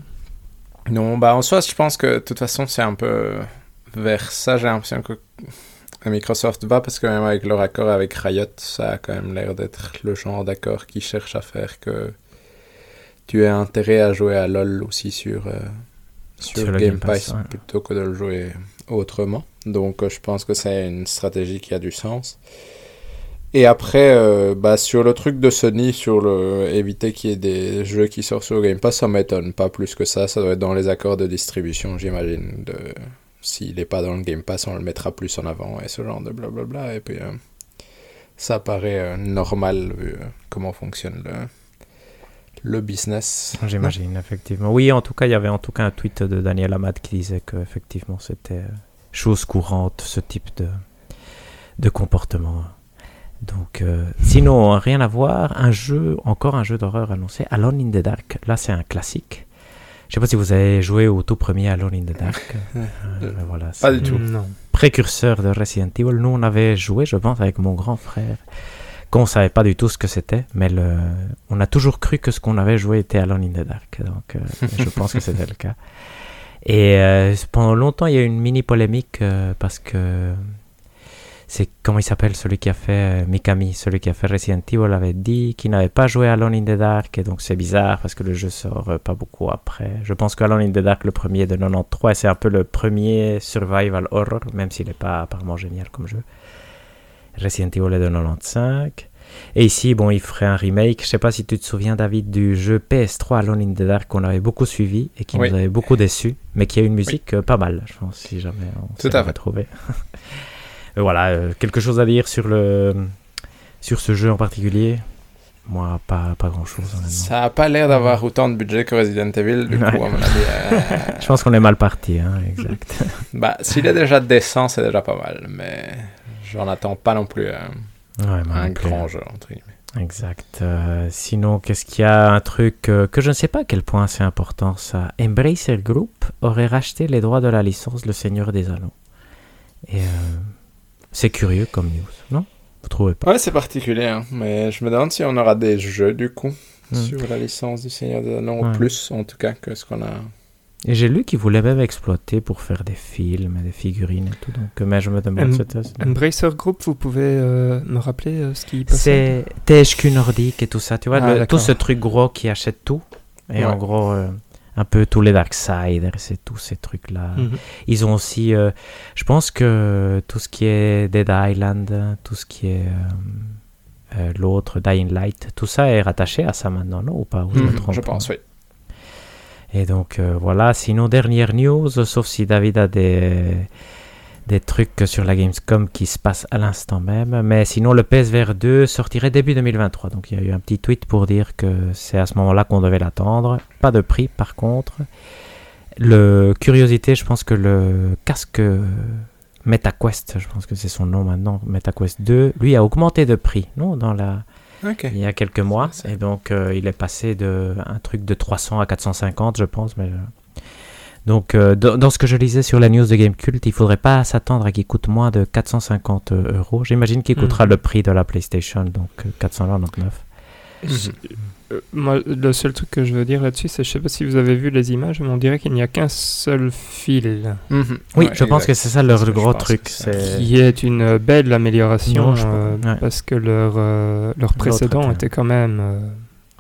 Non, bah en soi, je pense que de toute façon, c'est un peu vers ça, j'ai l'impression que Microsoft va, parce que même avec leur accord avec Riot, ça a quand même l'air d'être le genre d'accord qui cherche à faire que tu aies intérêt à jouer à LoL aussi sur, euh, sur, Game Game Pass, Pass ouais. plutôt que de le jouer autrement. Donc euh, je pense que c'est une stratégie qui a du sens. Et après, euh, bah, sur le truc de Sony, sur le éviter qu'il y ait des jeux qui sortent sur Game Pass, ça m'étonne pas plus que ça. Ça doit être dans les accords de distribution, j'imagine. De... S'il n'est pas dans le Game Pass, on le mettra plus en avant et ce genre de blablabla. Et puis, euh, ça paraît euh, normal vu comment fonctionne le, le business. J'imagine, effectivement. Oui, en tout cas, il y avait en tout cas un tweet de Daniel Amad qui disait que effectivement c'était euh, chose courante, ce type de, de comportement. Donc, euh, sinon, rien à voir. Un jeu, encore un jeu d'horreur annoncé, Alone in the Dark. Là, c'est un classique. Je sais pas si vous avez joué au tout premier Alone in the Dark. Euh, voilà, Pas du tout. Non. précurseur de Resident Evil. Nous, on avait joué, je pense, avec mon grand frère, qu'on savait pas du tout ce que c'était, mais le... on a toujours cru que ce qu'on avait joué était Alone in the Dark. Donc, euh, je pense que c'était le cas. Et euh, pendant longtemps, il y a eu une mini polémique euh, parce que c'est comment il s'appelle celui qui a fait Mikami, celui qui a fait Resident Evil avait dit qu'il n'avait pas joué Alone in the Dark et donc c'est bizarre parce que le jeu sort pas beaucoup après. Je pense que Alone in the Dark le premier de 93 et c'est un peu le premier survival horror même s'il n'est pas apparemment génial comme jeu. Resident Evil est de 95. Et ici, bon, il ferait un remake. Je sais pas si tu te souviens, David, du jeu PS3 Alone in the Dark qu'on avait beaucoup suivi et qui Oui. nous avait beaucoup déçus, mais qui a une musique euh, pas mal, je pense, si jamais on s'est retrouvé. Et voilà, euh, quelque chose à dire sur le sur ce jeu en particulier? Moi, pas, pas grand chose. Ça a pas l'air d'avoir autant de budget que Resident Evil, du coup, à mon avis. euh, Je pense qu'on est mal parti, hein, exact. bah, s'il est déjà décent, c'est déjà pas mal, mais j'en attends pas non plus euh, Ouais, un grand jeu, entre guillemets. Exact. Euh, sinon, qu'est-ce qu'il y a? Un truc euh, que je ne sais pas à quel point c'est important, ça. Embracer Group aurait racheté les droits de la licence Le Seigneur des Anneaux. Et euh, c'est curieux comme news, non? Vous trouvez pas? Ouais, c'est particulier, hein, mais je me demande si on aura des jeux, du coup, Hmm. sur la licence du Seigneur des Anneaux, Ouais. plus, en tout cas, que ce qu'on a... Et j'ai lu qu'ils voulaient même exploiter pour faire des films des figurines et tout. Donc, mais je me demande. Em- Embracer Group, vous pouvez euh, me rappeler euh, ce qui passait C'est THQ Nordique et tout ça, tu vois, Ah, le- tout ce truc gros qui achète tout. Et Ouais. en gros, euh, un peu tous les Darksiders et tous ces trucs-là. Mhm. Ils ont aussi, euh, je pense que tout ce qui est Dead Island, tout ce qui est l'autre, Dying Light, tout ça est rattaché à ça maintenant, non Ou pas Ou je me Mhm, je pense, oui. Et donc euh, voilà, sinon dernière news, sauf si David a des, des trucs sur la Gamescom qui se passent à l'instant même, mais sinon le PSVR 2 sortirait début 2023. Donc il y a eu un petit tweet pour dire que c'est à ce moment-là qu'on devait l'attendre. Pas de prix par contre. Le curiosité, je pense que le casque euh, MetaQuest, je pense que c'est son nom maintenant, MetaQuest 2, lui a augmenté de prix, non dans la Il y a quelques mois. Et donc, euh, il est passé de un truc de 300 à 450, je pense. Mais, euh, Donc, euh, dans, dans ce que je lisais sur la news de Gamecult, il faudrait pas s'attendre à qu'il coûte moins de 450 euros. J'imagine qu'il coûtera Mhm. le prix de la PlayStation, donc euh, 499. Mhm. Euh, moi, le seul truc que je veux dire là-dessus, c'est je sais pas si vous avez vu les images, mais on dirait qu'il n'y a qu'un seul fil, Mhm. Oui, Ouais, je pense que c'est ça leur C'est gros truc. que c'est. C'est qui est une belle amélioration Non, euh, ouais. parce que leur, euh, leur précédent était- était quand même euh,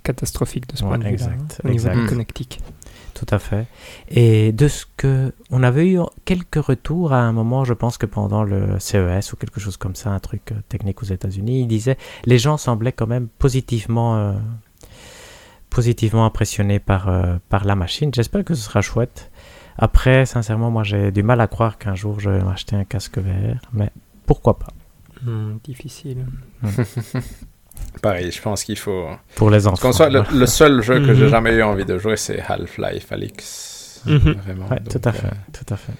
catastrophique de ce Ouais, point de vue-là, exact, hein, au niveau exact. de connectique. Tout à fait. Et de ce que on avait eu quelques retours à un moment, je pense que pendant le CES ou quelque chose comme ça, un truc euh, technique aux États-Unis, il disait les gens semblaient quand même positivement euh, positivement impressionnés par euh, par la machine. J'espère que ce sera chouette. Après, sincèrement, moi j'ai du mal à croire qu'un jour je vais m'acheter un casque VR, mais pourquoi pas? Hmm, difficile. Pareil, je pense qu'il faut... pour les enfants. qu'en soit, le, le seul jeu que j'ai Mhm. jamais eu envie de jouer, c'est Half-Life Alix. Mhm. Vraiment. Ouais, Donc, tout à fait, euh, tout à fait.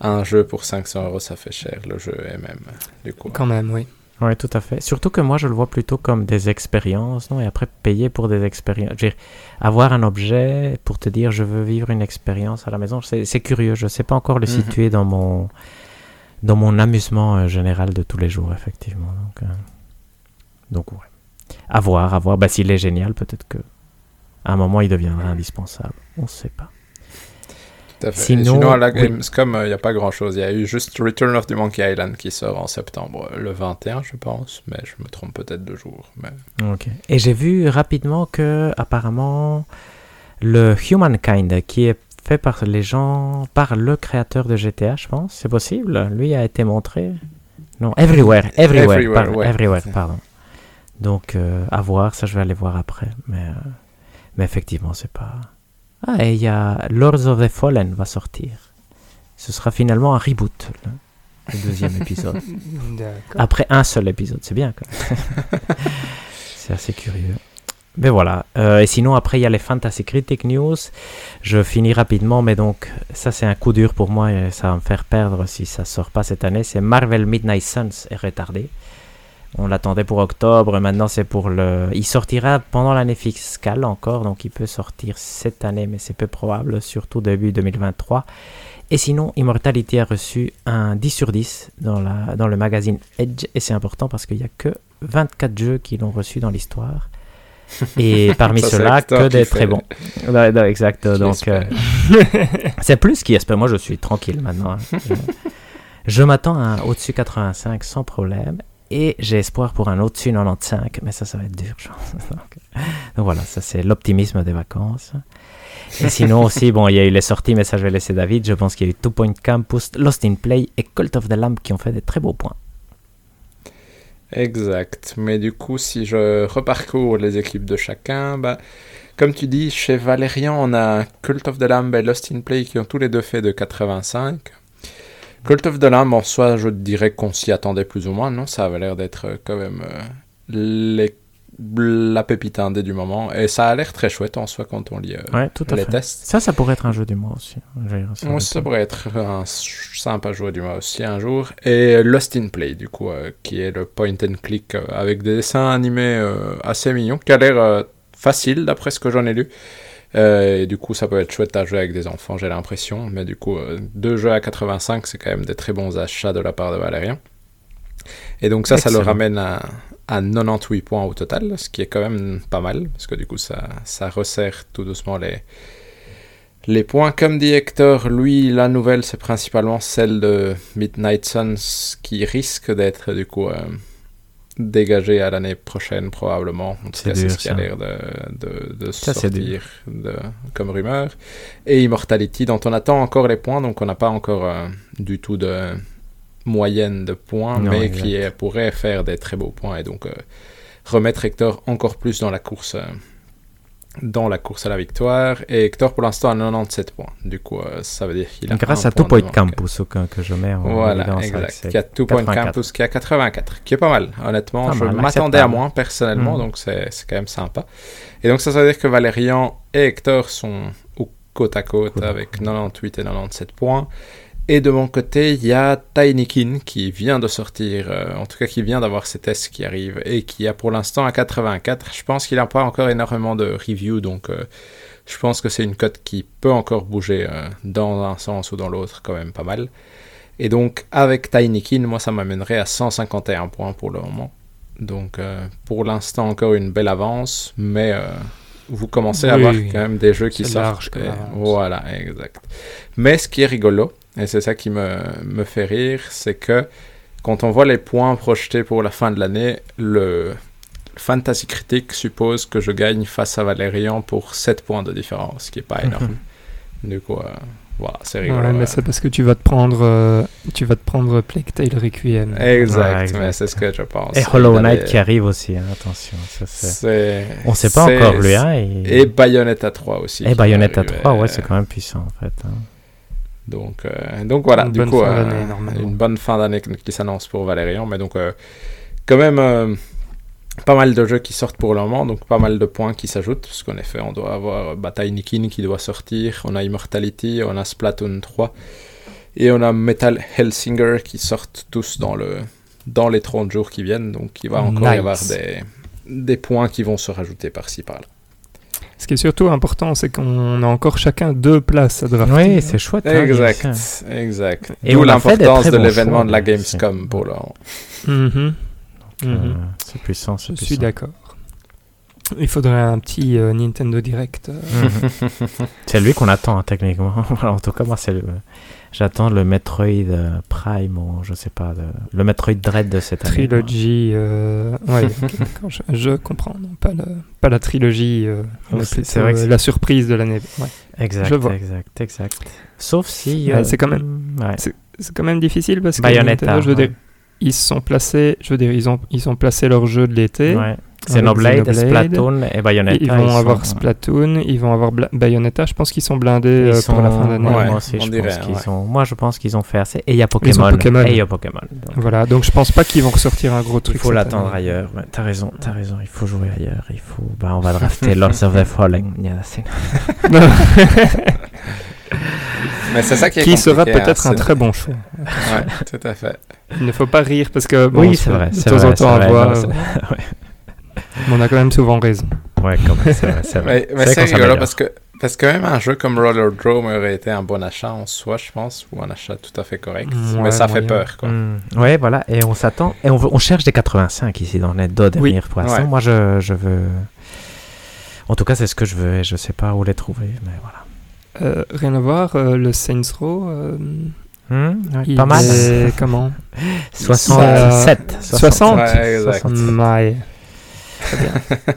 un jeu pour 500 euros, ça fait cher. Le jeu est même, du coup. Quand même, oui. Oui, tout à fait. Surtout que moi, je le vois plutôt comme des expériences, non Et après, payer pour des expériences. Je veux dire, avoir un objet pour te dire, je veux vivre une expérience à la maison, c'est curieux. Je ne sais pas encore le Mhm. situer dans mon, dans mon amusement euh, général de tous les jours, effectivement. Donc, euh, donc ouais. À voir, à voir. Bah, S'il est génial, peut-être que à un moment, il deviendra indispensable. On ne sait pas. Tout à fait. Et Sinon, Sinon, à la. Gamescom, il n'y a pas grand-chose. Il y a eu juste Return of the Monkey Island qui sort en septembre, euh, le 21, je pense. Mais je me trompe peut-être de jour. Mais... Ok. Et j'ai vu rapidement que apparemment le Humankind qui est fait par les gens, par le créateur de GTA, je pense, c'est possible? Lui a été montré? Non, Everywhere, Everywhere, Everywhere, ouais. Everywhere, pardon. Donc euh, à voir, ça je vais aller voir après, mais euh, mais effectivement c'est pas. Ah et il y a Lords of the Fallen va sortir. Ce sera finalement un reboot, le, le deuxième épisode. Après un seul épisode, c'est bien quand même. c'est assez curieux. Mais voilà. Euh, et sinon, après, il y a les Fantasy Critic News. Je finis rapidement, mais donc, ça, c'est un coup dur pour moi et ça va me faire perdre si ça sort pas cette année. C'est Marvel Midnight Suns est retardé. On l'attendait pour octobre, maintenant c'est pour le. Il sortira pendant l'année fiscale encore, donc il peut sortir cette année, mais c'est peu probable, surtout début 2023. Et sinon, Immortality a reçu un 10 sur 10 dans, la, dans le magazine Edge, et c'est important parce qu'il n'y a que 24 jeux qui l'ont reçu dans l'histoire. Et parmi ceux-là, que des très bons. exact. donc, euh, c'est plus qui espère. Moi, je suis tranquille maintenant. Hein. je m'attends à un au-dessus 85 sans problème. Et j'ai espoir pour un au-dessus 95, mais ça, ça va être dur. donc, voilà, ça c'est l'optimisme des vacances. Et sinon aussi, bon, il y a eu les sorties, mais ça je vais laisser David. Je pense qu'il y a eu Two Point Campus, Lost in Play et Cult of the Lamb qui ont fait des très beaux points. Exact. Mais du coup, si je reparcours les équipes de chacun, bah, comme tu dis, chez Valérian, on a Cult of the Lamb et Lost in Play qui ont tous les deux fait de 85. Cult of the Lamb, en soi, je dirais qu'on s'y attendait plus ou moins, non? Ça avait l'air d'être quand même euh, les la pépite indé du moment. Et ça a l'air très chouette en soi quand on lit euh, les tests. Ça, ça pourrait être un jeu du mois aussi. Ça, ça pourrait être un sympa jeu du mois aussi un jour. Et Lost in Play, du coup, euh, qui est le point and click euh, avec des dessins animés assez mignons, qui a l'air facile d'après ce que j'en ai lu. Et du coup, ça peut être chouette à jouer avec des enfants, j'ai l'impression. Mais du coup, deux jeux à 85, c'est quand même des très bons achats de la part de Valérien. Et donc ça, ça le ramène à, à 98 points au total, ce qui est quand même pas mal, parce que du coup ça, ça resserre tout doucement les, les points. Comme dit Hector, lui, la nouvelle, c'est principalement celle de Midnight Suns, qui risque d'être du coup euh, dégagée à l'année prochaine probablement. c'est ce qui a l'air de, de, de sortir de, comme rumeur. Et Immortality, dont on attend encore les points, donc on n'a pas encore euh, du tout de moyenne de points, mais qui pourrait faire des très beaux points et donc euh, remettre Hector encore plus dans la course. Euh, dans la course à la victoire. Et Hector pour l'instant a 97 points. Du coup euh, ça veut dire qu'il a grâce à tout point campus que, que je mets en voilà exact. qui a tout point campus qui a 84 qui est pas mal. Honnêtement je m'attendais à moins personnellement hmm. donc c'est quand même sympa. Et donc ça, ça veut dire que Valérian et Hector sont côte à côte avec 98 et 97 points et de mon côté, il y a Tinykin qui vient de sortir, euh, en tout cas qui vient d'avoir ses tests qui arrivent et qui a pour l'instant à 84. Je pense qu'il n'a pas encore énormément de reviews, donc euh, je pense que c'est une cote qui peut encore bouger euh, dans un sens ou dans l'autre quand même pas mal. Et donc avec Tinykin, moi ça m'amènerait à 151 points pour le moment. Donc pour l'instant encore une belle avance, mais vous commencez à avoir quand même des jeux qui sortent. voilà, exact. Mais ce qui est rigolo, et c'est ça qui me, me fait rire, c'est que quand on voit les points projetés pour la fin de l'année, le Fantasy Critique suppose que je gagne face à Valérian pour 7 points de différence, ce qui n'est pas énorme. du coup, euh, voilà, c'est rigolo. Ouais, mais c'est parce que tu vas te prendre, euh, tu vas te prendre Plague Tale Requiem. Exact, mais c'est ce que je pense. Et Hollow Knight qui arrive aussi, hein, attention. Ça, On ne sait pas encore lui. Hein, et... et Bayonetta 3 aussi. Et Bayonetta 3, ouais, c'est quand même puissant en fait. Hein. Donc, euh, donc voilà, une du coup, euh, une bonne fin d'année qui s'annonce pour Valérian, mais donc euh, quand même pas mal de jeux qui sortent pour le moment, donc pas mal de points qui s'ajoutent, parce qu'en effet, on doit avoir Bataille Nikin qui doit sortir, on a Immortality, on a Splatoon 3, et on a Metal Hellsinger qui sortent tous dans, le, dans les 30 jours qui viennent, donc il va encore y avoir des, des points qui vont se rajouter par-ci par-là. Ce qui est surtout important, c'est qu'on a encore chacun deux places à drafter. Oui, c'est chouette. Hein, exact, exact. Et D'où l'importance de l'événement de la Gamescom pour le mm C'est puissant, Je suis d'accord. Il faudrait un petit euh, Nintendo Direct. Euh. C'est lui qu'on attend, hein, techniquement. en tout cas, moi, c'est le... J'attends le Metroid euh, Prime ou je sais pas, le Metroid Dread de cette année. Trilogy, euh, ouais, je, comprends, pas, pas la trilogie, euh, c'est vrai que la surprise de l'année. Exact, exact, exact. Sauf si. c'est quand même, c'est quand même difficile parce que Nintendo, je veux dire, ils sont placés, je veux dire, ils ont, ils ont placé leur jeu de l'été. Xenoblade, Splatoon et Bayonetta. Ils vont avoir Splatoon, ils vont avoir Bayonetta. Je pense qu'ils sont blindés euh, pour la fin d'année. moi aussi, je pense qu'ils ont... Moi, je pense qu'ils ont fait assez. Et il y a Pokémon. Pokémon. Et il y a Pokémon. Voilà, donc je pense pas qu'ils vont ressortir un gros truc. Il faut l'attendre ailleurs. Ouais, t'as raison, t'as raison. Il faut jouer ailleurs. Il faut. Bah, on va drafter Lords of the Fallen. Mais c'est ça qui est Qui sera peut-être hein, un très bon choix. ouais, tout à fait. Il ne faut pas rire parce que bon, oui, c'est vrai. de temps vrai, en temps ouais. mais on a quand même souvent raison. Ouais, quand même, c'est vrai. c'est vrai. Mais, C'est rigolo parce que, parce que même un jeu comme Roller Drome aurait été un bon achat en soi, je pense, ou un achat tout à fait correct. Ouais, mais ça fait moyen. peur, quoi. Hmm, ouais, voilà, et on s'attend. Et on, veut- on cherche des 85 ici dans les deux Oui. derniers poissons. Ouais. Moi, je, je veux. En tout cas, c'est ce que je veux et je sais pas où les trouver, mais voilà. Euh, rien à voir, euh, le Saints Row, euh, Hmm, ouais, il pas mal. est comment? 67. 60. Ouais, exact. 67. Ouais. Très bien.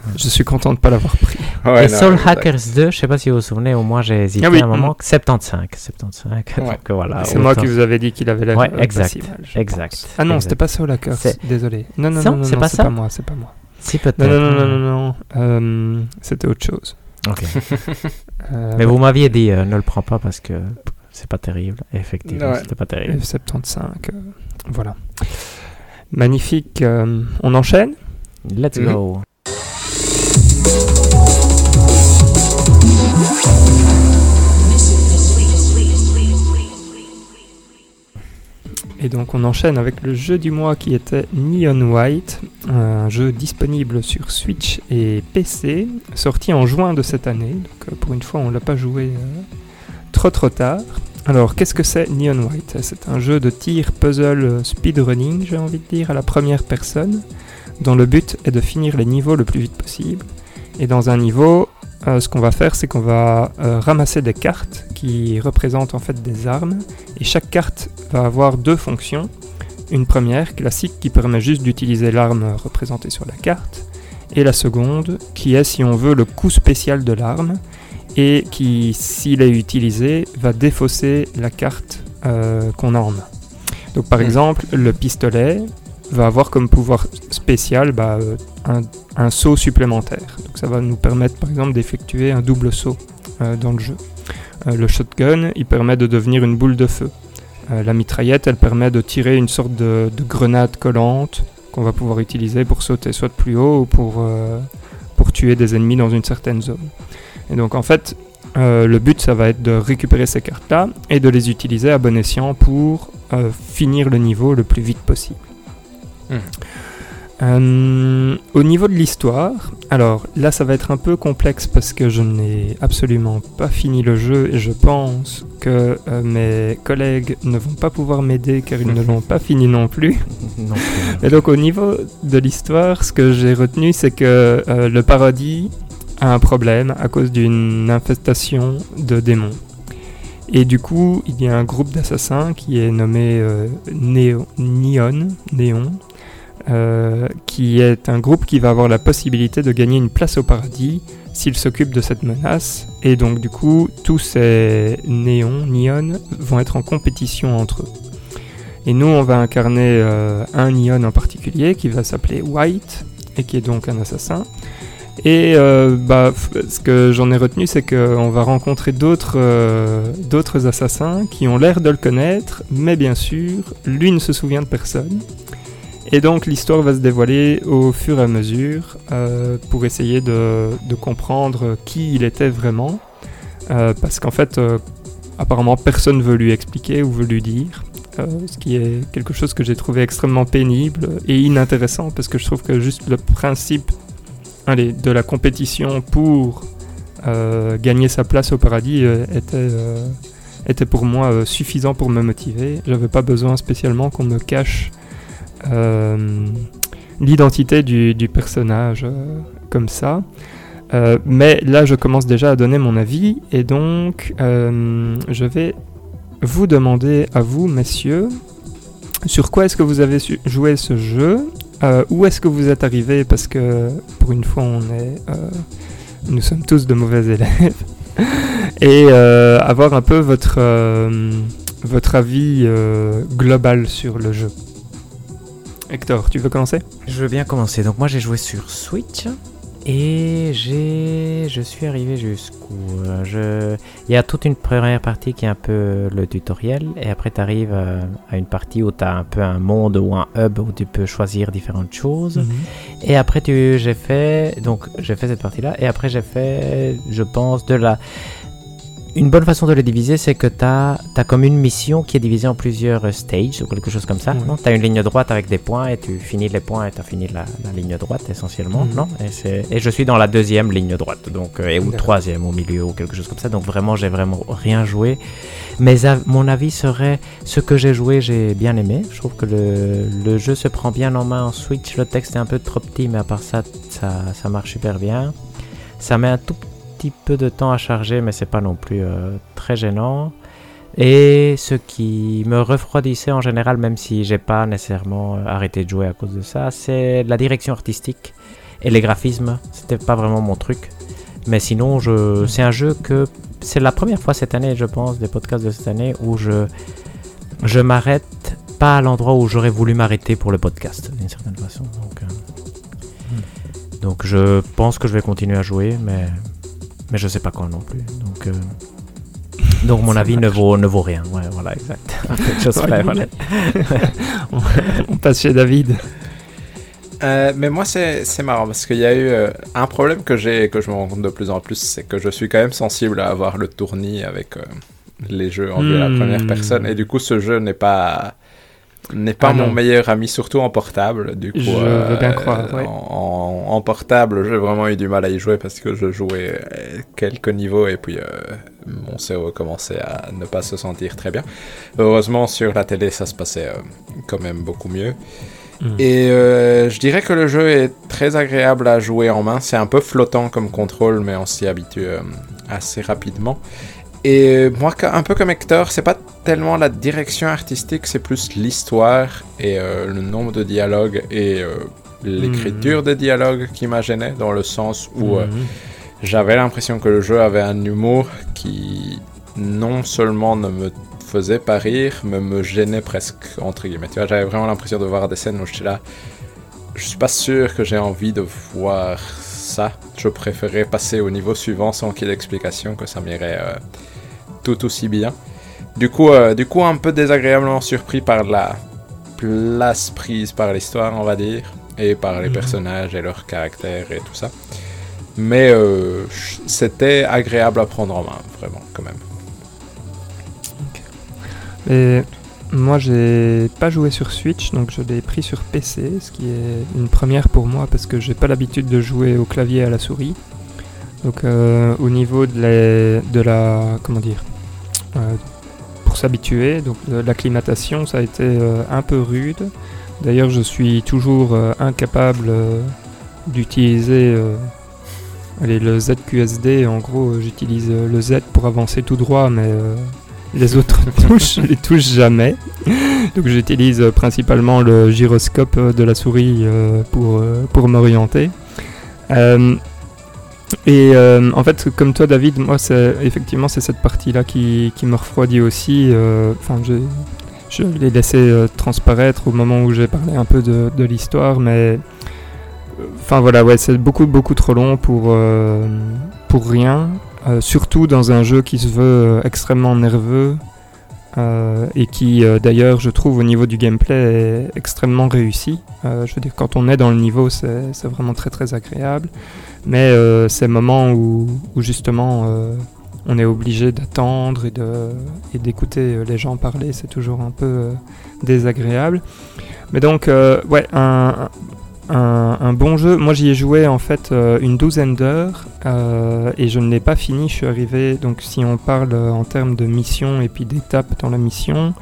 Je suis content de ne pas l'avoir pris. Ouais, et non, Soul exact. Hackers 2, je sais pas si vous vous souvenez, au moins j'ai hésité Ah oui, un moment. 75. 75. Ouais. Donc voilà. C'est moi qui vous avais dit qu'il avait l'air Ouais, euh, exact, mal, exact, pense. Ah non, c'était pas Soul Hackers, désolé. Non, non, Non, non, non, c'est pas pas moi, c'est pas moi. Si, peut-être. Non, non, non, non, non, non. Euh, c'était autre chose. Ok. Euh, Mais vous m'aviez dit, euh, ne le prends pas parce que c'est pas terrible. Effectivement, Ouais. c'était pas terrible. F75, euh, voilà. Magnifique. euh, on enchaîne? Let's go. Et donc on enchaîne avec le jeu du mois qui était Neon White, un jeu disponible sur Switch et PC, sorti en juin de cette année. Donc euh, pour une fois on l'a pas joué euh, trop trop tard. Alors qu'est-ce que c'est Neon White? C'est un jeu de tir puzzle euh, speedrunning, j'ai envie de dire, à la première personne, dont le but est de finir les niveaux le plus vite possible. Et dans un niveau, euh, ce qu'on va faire, c'est qu'on va euh, ramasser des cartes qui représentent en fait des armes et chaque carte va avoir deux fonctions. Une première, classique, qui permet juste d'utiliser l'arme représentée sur la carte, et la seconde, qui est, si on veut, le coup spécial de l'arme, et qui, s'il est utilisé, va défausser la carte euh, qu'on a en main. Donc par Hmm. exemple, le pistolet va avoir comme pouvoir spécial bah, euh, un, saut supplémentaire. Donc ça va nous permettre par exemple d'effectuer un double saut euh, dans le jeu. Euh, le shotgun, il permet de devenir une boule de feu. La mitraillette, elle permet de tirer une sorte de, de grenade collante qu'on va pouvoir utiliser pour sauter soit de plus haut ou pour, pour tuer des ennemis dans une certaine zone. Et donc en fait, le but, ça va être de récupérer ces cartes-là et de les utiliser à bon escient pour finir le niveau le plus vite possible. Euh, au niveau de l'histoire, alors là ça va être un peu complexe parce que je n'ai absolument pas fini le jeu et je pense que euh, mes collègues ne vont pas pouvoir m'aider car ils ne l'ont pas fini non plus. Non plus. Et donc au niveau de l'histoire, ce que j'ai retenu c'est que euh, le paradis a un problème à cause d'une infestation de démons. Et du coup, il y a un groupe d'assassins qui est nommé Neon, Néon, euh, qui est un groupe qui va avoir la possibilité de gagner une place au paradis s'il s'occupe de cette menace. Et donc du coup, tous ces néons, Neon, vont être en compétition entre eux. Et nous, on va incarner euh, un Neon en particulier qui va s'appeler White et qui est donc un assassin. Et euh, bah, ce que j'en ai retenu, c'est qu'on va rencontrer d'autres d'autres assassins qui ont l'air de le connaître, mais bien sûr, lui ne se souvient de personne. Et donc l'histoire va se dévoiler au fur et à mesure euh, pour essayer de, comprendre qui il était vraiment. Euh, parce qu'en fait, euh, apparemment, personne veut lui expliquer ou veut lui dire. ce qui est quelque chose que j'ai trouvé extrêmement pénible et inintéressant parce que je trouve que juste le principe allez, de la compétition pour gagner sa place au paradis était, était pour moi suffisant pour me motiver. J'avais pas besoin spécialement qu'on me cache l'identité du, personnage euh, comme ça. Euh, mais là, je commence déjà à donner mon avis et donc euh, je vais vous demander à vous, messieurs, sur quoi est-ce que vous avez joué ce jeu? Euh, Où est-ce que vous êtes arrivé Parce que pour une fois, on est, euh, nous sommes tous de mauvais élèves. et euh, avoir un peu votre, euh, votre avis euh, global sur le jeu. Hector, tu veux commencer? Je veux bien commencer. Donc moi j'ai joué sur Switch et j'ai je suis arrivé jusqu'où euh, je il y a toute une première partie qui est un peu le tutoriel et après tu arrives à une partie où tu as un peu un monde ou un hub où tu peux choisir différentes choses. Et après tu j'ai fait donc j'ai fait cette partie là et après j'ai fait je pense de la une bonne façon de le diviser, c'est que tu as, comme une mission qui est divisée en plusieurs stages ou quelque chose comme ça. Tu as une ligne droite avec des points et tu finis les points et tu as fini la, la ligne droite essentiellement. Mhm. non? Et, je suis dans la deuxième ligne droite, donc, euh, et, ou troisième au milieu ou quelque chose comme ça. Donc vraiment, j'ai vraiment rien joué. Mais à- mon avis serait ce que j'ai joué, j'ai bien aimé. Je trouve que le, le jeu se prend bien en main en Switch. Le texte est un peu trop petit, mais à part ça, ça, ça marche super bien. Ça met un tout petit peu de temps à charger, mais c'est pas non plus euh, très gênant. Et ce qui me refroidissait en général, même si j'ai pas nécessairement euh, arrêté de jouer à cause de ça, c'est la direction artistique et les graphismes. C'était pas vraiment mon truc. Mais sinon, je... c'est un jeu que c'est la première fois cette année, je pense, des podcasts de cette année où je je m'arrête pas à l'endroit où j'aurais voulu m'arrêter pour le podcast, d'une certaine façon. Donc, euh, donc je pense que je vais continuer à jouer, mais mais je sais pas quand non plus. Donc euh, donc mon avis ne vaut ne vaut rien. Ouais, voilà, exact. Voilà. on, passe chez David. Euh, mais moi, c'est c'est marrant parce qu'il y a eu euh, un problème que j'ai et que je me rends compte de plus en plus, c'est que je suis quand même sensible à avoir le tournis avec euh, les jeux en vue à la Hmm. première personne. Et du coup, ce jeu n'est pas n'est pas Ah mon non. meilleur ami, surtout en portable. Du coup, Je veux bien croire, ouais. en, en- en portable, j'ai vraiment eu du mal à y jouer parce que je jouais euh, quelques niveaux et puis euh, mon cerveau commençait à ne pas se sentir très bien. Heureusement, sur la télé, ça se passait euh, quand même beaucoup mieux. Mm. Et euh, je dirais que le jeu est très agréable à jouer en main. C'est un peu flottant comme contrôle, mais on s'y habitue assez rapidement. Et moi, un peu comme Hector, c'est pas tellement la direction artistique, c'est plus l'histoire et euh, le nombre de dialogues et euh, l'écriture des dialogues qui m'a gêné, dans le sens où euh, Mhm. j'avais l'impression que le jeu avait un humour qui non seulement ne me faisait pas rire, mais me gênait presque, entre guillemets. Tu vois, j'avais vraiment l'impression de voir des scènes où j'étais là. Je suis pas sûr que j'ai envie de voir ça. Je préférais passer au niveau suivant sans qu'il y ait d'explication, que ça m'irait euh, tout aussi bien. Du coup, euh, du coup, un peu désagréablement surpris par la place prise par l'histoire, on va dire, et par les Mhm. personnages et leurs caractères et tout ça. Mais euh, c'était agréable à prendre en main, vraiment, quand même. Et moi, j'ai pas joué sur Switch, donc je l'ai pris sur PC, ce qui est une première pour moi parce que j'ai pas l'habitude de jouer au clavier et à la souris. Donc, euh, au niveau de, les- de la. Comment dire euh, Pour s'habituer, donc l'acclimatation, ça a été un peu rude. D'ailleurs, je suis toujours euh, incapable euh, d'utiliser euh, le ZQSD. En gros, j'utilise le Z pour avancer tout droit, mais les autres touches, je les touche jamais. Donc j'utilise principalement le gyroscope de la souris pour, m'orienter. Et en fait, comme toi, David, moi, c'est effectivement c'est cette partie-là qui, qui me refroidit aussi. Enfin, je, je l'ai laissé euh, transparaître au moment où j'ai parlé un peu de, l'histoire, mais enfin voilà, ouais, c'est beaucoup beaucoup trop long pour euh, pour rien. Euh, surtout dans un jeu qui se veut extrêmement nerveux et qui d'ailleurs je trouve au niveau du gameplay est extrêmement réussi. Je veux dire quand on est dans le niveau c'est vraiment très très agréable. Mais ces moments où, où justement on est obligé d'attendre et d'écouter euh, les gens parler c'est toujours un peu euh, désagréable. Mais donc euh, ouais un, un, un bon jeu. Moi, j'y ai joué en fait euh, une douzaine d'heures et je ne l'ai pas fini. Je suis arrivé, donc si on parle en termes de mission et puis d'étapes dans la mission,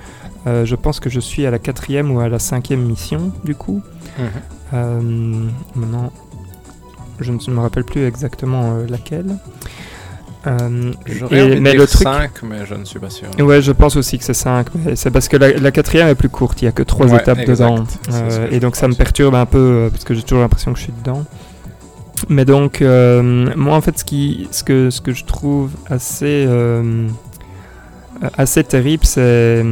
je pense que je suis à la quatrième ou à la cinquième mission du coup. Euh, maintenant, je ne me rappelle plus exactement laquelle. Euh, J'aurais mais le truc, 5, mais je ne suis pas sûr. Ouais, je pense aussi que c'est 5, mais c'est parce que la, la quatrième est plus courte, il n'y a que 3 Ouais, étapes exact. dedans. Euh, et donc ça me perturbe un peu euh, parce que j'ai toujours l'impression que je suis dedans. Mais donc, euh, moi en fait, ce, qui, ce, que, ce que je trouve assez, assez terrible, c'est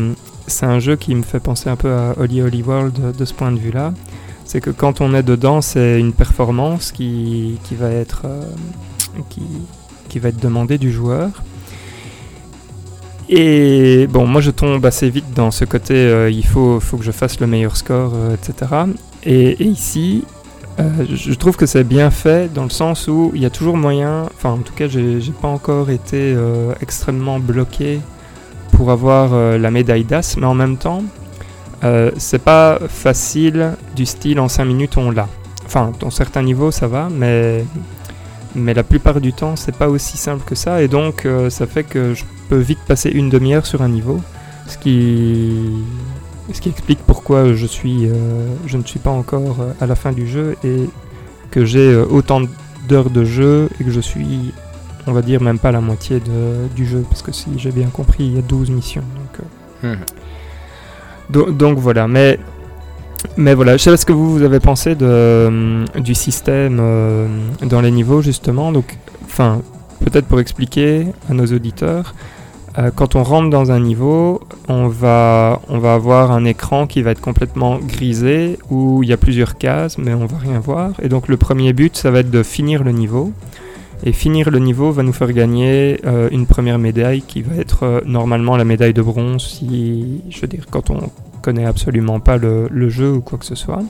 c'est un jeu qui me fait penser un peu à Holy Holy World de, de ce point de vue-là. C'est que quand on est dedans, c'est une performance qui, qui va être qui, va être demandée du joueur. Et bon, moi je tombe assez vite dans ce côté, euh, il faut, faut que je fasse le meilleur score, euh, etc. Et, ici, Euh, je trouve que c'est bien fait dans le sens où il y a toujours moyen, enfin en tout cas j'ai pas encore été extrêmement bloqué pour avoir la médaille d'As, mais en même temps c'est pas facile du style en 5 minutes on l'a. Enfin dans certains niveaux ça va, mais, mais la plupart du temps c'est pas aussi simple que ça. Et donc euh, ça fait que je peux vite passer une demi-heure sur un niveau, ce qui ce qui explique pourquoi je, suis, euh, je ne suis pas encore euh, à la fin du jeu et que j'ai autant d'heures de jeu et que je suis, on va dire, même pas la moitié de- du jeu. Parce que si j'ai bien compris, il y a 12 missions. Donc, euh, do- donc voilà, mais, mais voilà, je sais pas ce que vous, vous avez pensé de, euh, du système euh, dans les niveaux justement. Donc, enfin, peut-être pour expliquer à nos auditeurs, euh, quand on rentre dans un niveau, on va, on va avoir un écran qui va être complètement grisé où il y a plusieurs cases, mais on va rien voir. Et donc le premier but, ça va être de finir le niveau. Et finir le niveau va nous faire gagner une première médaille qui va être normalement la médaille de bronze si, je veux dire, quand on connaît absolument pas le, jeu ou quoi que ce soit.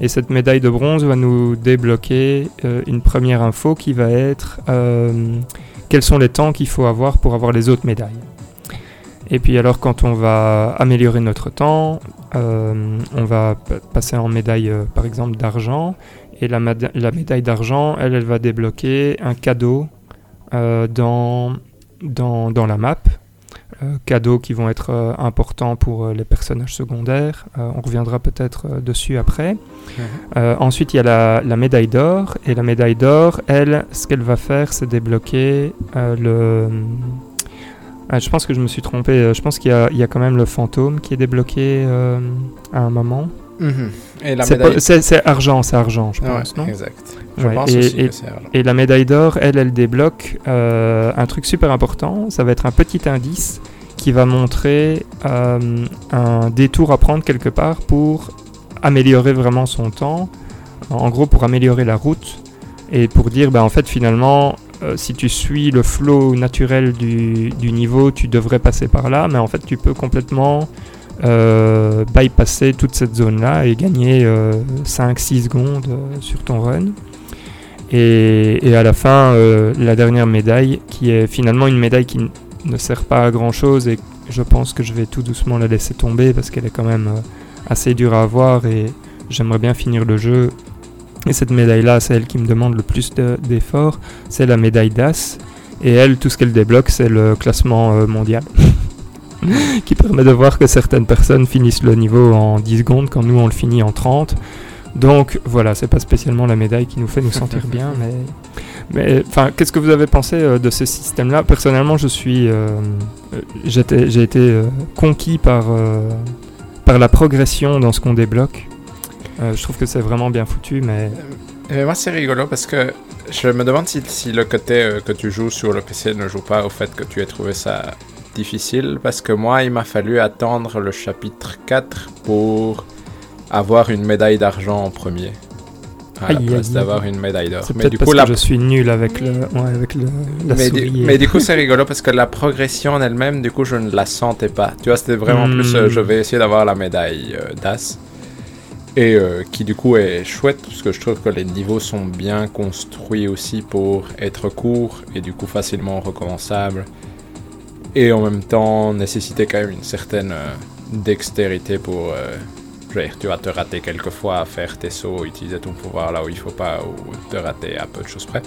Et cette médaille de bronze va nous débloquer euh, une première info qui va être euh, quels sont les temps qu'il faut avoir pour avoir les autres médailles. Et puis alors quand on va améliorer notre temps, euh, on va passer en médaille par exemple d'argent. Et la, la médaille d'argent, elle, elle va débloquer un cadeau dans, dans, dans la map. Euh, cadeaux qui vont être euh, importants pour euh, les personnages secondaires. On reviendra peut-être dessus après. Euh, ensuite, il y a la, la médaille d'or. Et la médaille d'or, elle, ce qu'elle va faire, c'est débloquer le. Ah, je pense que je me suis trompé. Je pense qu'il y, a- il y a quand même le fantôme qui est débloqué euh, à un moment. Mhm. C'est médaille. argent, c'est argent, je Ouais, pense, non exact. Je Ouais, pense et- aussi et- que c'est argent. Et la médaille d'or, elle, elle débloque euh, un truc super important. Ça va être un petit indice qui va montrer euh, un détour à prendre quelque part pour améliorer vraiment son temps. En gros, pour améliorer la route et pour dire, bah, en fait, finalement, euh, si tu suis le flow naturel du, du niveau, tu devrais passer par là. Mais en fait, tu peux complètement euh, bypasser toute cette zone-là et gagner 5-6 secondes euh, sur ton run. Et, à la fin, euh, la dernière médaille, qui est finalement une médaille qui ne sert pas à grand chose, et je pense que je vais tout doucement la laisser tomber parce qu'elle est quand même euh, assez dure à avoir et j'aimerais bien finir le jeu. Et cette médaille-là, c'est elle qui me demande le plus de- d'efforts, c'est la médaille d'As. Et elle, tout ce qu'elle débloque, c'est le classement euh, mondial. qui permet de voir que certaines personnes finissent le niveau en 10 secondes quand nous on le finit en 30. Donc voilà, c'est pas spécialement la médaille qui nous fait nous sentir bien, mais mais enfin, qu'est-ce que vous avez pensé euh, de ce système-là? Personnellement, je suis, euh, euh, j'ai été euh, conquis par euh, par la progression dans ce qu'on débloque. Euh, je trouve que c'est vraiment bien foutu, mais Et moi, c'est rigolo parce que je me demande si, si le côté euh, que tu joues sur le PC ne joue pas au fait que tu aies trouvé ça difficile. Parce que moi, il m'a fallu attendre le chapitre 4 pour avoir une médaille d'argent en premier. À la Aïe, place aïe, d'avoir une médaille d'or. Mais du parce coup, que la je suis nul avec le, ouais, avec le, la mais, souris. du, et- mais du coup, c'est rigolo parce que la progression en elle-même, du coup, je ne la sentais pas. Tu vois, c'était vraiment plus, euh, Hmm. je vais essayer d'avoir la médaille euh, d'As. Et euh, qui, du coup, est chouette parce que je trouve que les niveaux sont bien construits aussi pour être courts et du coup facilement recommençables. Et en même temps, nécessiter quand même une certaine euh, dextérité pour. euh, tu vas te rater quelques fois à faire tes sauts, utiliser ton pouvoir là où il faut pas, ou te rater à peu de choses près.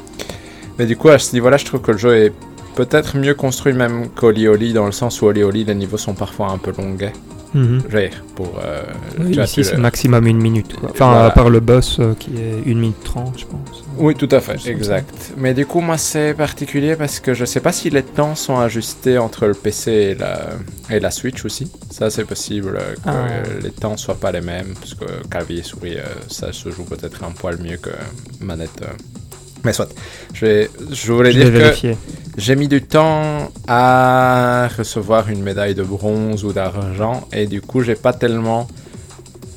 Mais du coup, à ce niveau-là, je trouve que le jeu est peut-être mieux construit même qu'Olioli, dans le sens où Olioli, les niveaux sont parfois un peu longuets. Dire, pour. euh, Oui, ici, c'est maximum une minute. Quoi. Enfin, Voilà. à part le boss euh, qui est 1 minute 30, je pense. Oui, tout à fait, exact. Mais du coup, moi, c'est particulier parce que je sais pas si les temps sont ajustés entre le PC et la, et la Switch aussi. Ça, c'est possible euh, que Ah. les temps soient pas les mêmes, parce que clavier et souris, euh, ça se joue peut-être un poil mieux que manette. Mais soit. Je, je voulais Je dire que j'ai mis du temps à recevoir une médaille de bronze ou d'argent, et du coup, j'ai pas tellement.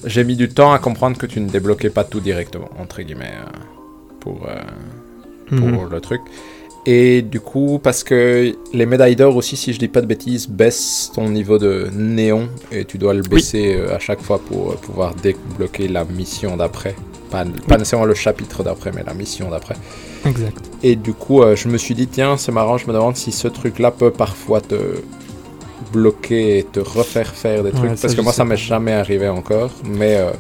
J'ai mis du temps à comprendre que tu ne débloquais pas tout directement, entre guillemets, euh, pour. euh, pour Mhm. le truc. Et du coup, parce que les médailles d'or aussi, si je dis pas de bêtises, baissent ton niveau de néon et tu dois le baisser euh, à chaque fois pour euh, pouvoir débloquer la mission d'après. Pas, pas nécessairement le chapitre d'après, mais la mission d'après. Exact. Et du coup, euh, je me suis dit, tiens, c'est marrant, je me demande si ce truc-là peut parfois te bloquer et te refaire faire des trucs. parce que moi, ça m'est jamais arrivé encore. Mais, euh,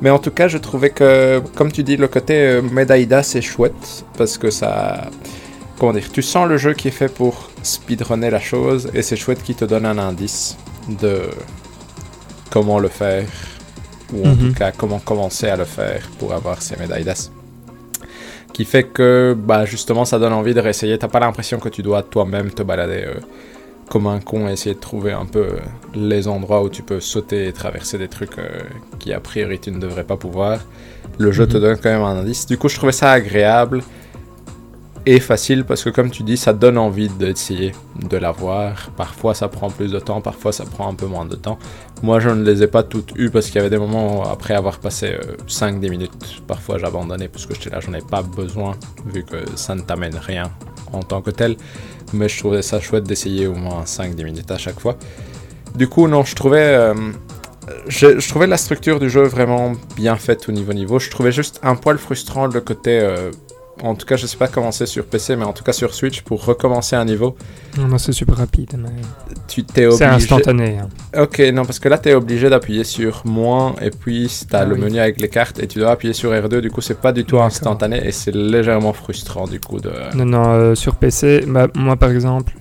mais en tout cas, je trouvais que, comme tu dis, le côté euh, c'est chouette. Parce que ça. Comment dire Tu sens le jeu qui est fait pour speedrunner la chose. Et c'est chouette qu'il te donne un indice de comment le faire. Ou en Mhm. tout cas, comment commencer à le faire pour avoir ces Medaïdas qui fait que bah justement ça donne envie de réessayer. T'as pas l'impression que tu dois toi-même te balader euh, comme un con et essayer de trouver un peu les endroits où tu peux sauter et traverser des trucs euh, qui a priori tu ne devrais pas pouvoir. Le jeu te Mhm. donne quand même un indice. Du coup je trouvais ça agréable et facile parce que comme tu dis ça donne envie d'essayer de l'avoir. Parfois ça prend plus de temps, parfois ça prend un peu moins de temps. Moi je ne les ai pas toutes eues parce qu'il y avait des moments où, après avoir passé 5-10 minutes, parfois j'abandonnais parce que j'étais là, j'en ai pas besoin vu que ça ne t'amène rien en tant que tel. Mais je trouvais ça chouette d'essayer au moins 5-10 minutes à chaque fois. Du coup non, je trouvais... euh, je trouvais la structure du jeu vraiment bien faite au niveau niveau. Je trouvais juste un poil frustrant le côté... euh, en tout cas, je sais pas comment c'est sur PC, mais en tout cas sur Switch, pour recommencer un niveau, Non, c'est super rapide. mais tu t'es obligé... C'est instantané. hein. Ok, non, parce que là, tu es obligé d'appuyer sur moins, et puis tu as Ah le oui. menu avec les cartes, et tu dois appuyer sur R2, du coup, c'est pas du tout instantané, et c'est légèrement frustrant, du coup, de... Non, non, euh, sur PC, bah, moi par exemple,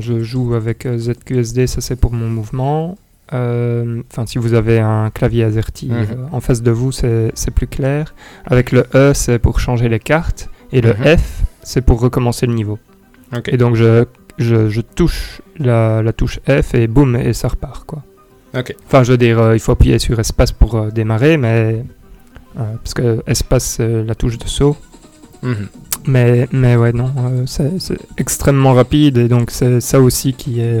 je joue avec euh, ZQSD, ça c'est pour mon mouvement. Euh, Enfin, si vous avez un clavier AZERTY Mhm. euh, en face de vous, c'est plus clair. Avec le E, c'est pour changer les cartes, et le Mhm. F, c'est pour recommencer le niveau. Et donc je, je, je touche la, la touche F et boum, et ça repart quoi. Enfin, je veux dire, euh, il faut appuyer sur espace pour euh, démarrer, mais euh, parce que espace c'est la touche de saut. Mhm. Mais, mais ouais, non, c'est extrêmement rapide et donc c'est ça aussi qui est.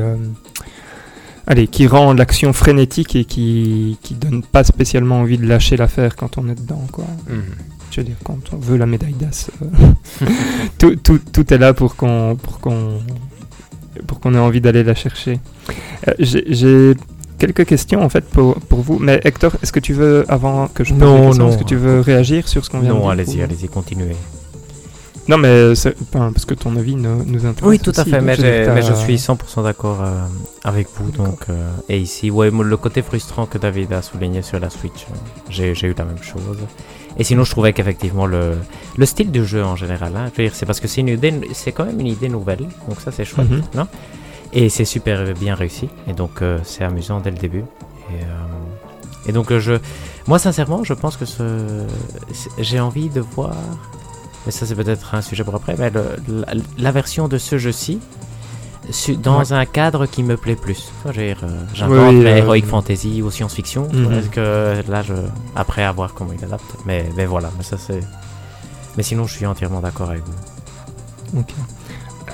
allez, qui rend l'action frénétique et qui, qui donne pas spécialement envie de lâcher l'affaire quand on est dedans, quoi. Mhm. Je veux dire, quand on veut la médaille d'As, euh, tout, tout, tout est là pour qu'on pour qu'on pour qu'on ait envie d'aller la chercher. Euh, J'ai quelques questions en fait pour, pour vous, mais Hector, est-ce que tu veux, avant que je pose Non, non. est-ce que tu veux réagir sur ce qu'on vient de Non, dire allez-y, ou- allez-y, continuez. Non, mais parce que ton avis nous, nous intéresse. Oui, tout à aussi, fait, mais, je mais suis 100% d'accord euh, avec vous. Donc, euh, et ici, ouais, le côté frustrant que David a souligné sur la Switch, j'ai j'ai eu la même chose. Et sinon, je trouvais qu'effectivement, le, le style du jeu en général, hein, je veux dire, c'est parce que c'est une idée, c'est quand même une idée nouvelle, donc ça c'est chouette, Mhm. non? Et c'est super bien réussi, et donc euh, c'est amusant dès le début. Et, euh, et donc, euh, je, moi sincèrement, je pense que ce, j'ai envie de voir, mais ça c'est peut-être un sujet pour après, mais le- la, la version de ce jeu-ci, dans un cadre qui me plaît plus. Dire, euh, J'invente Oui, la euh, heroic fantasy ou science-fiction. Mhm. Parce que là, je, après à voir comment il adapte. Mais, mais voilà, mais ça c'est. Mais sinon, je suis entièrement d'accord avec vous. Ok.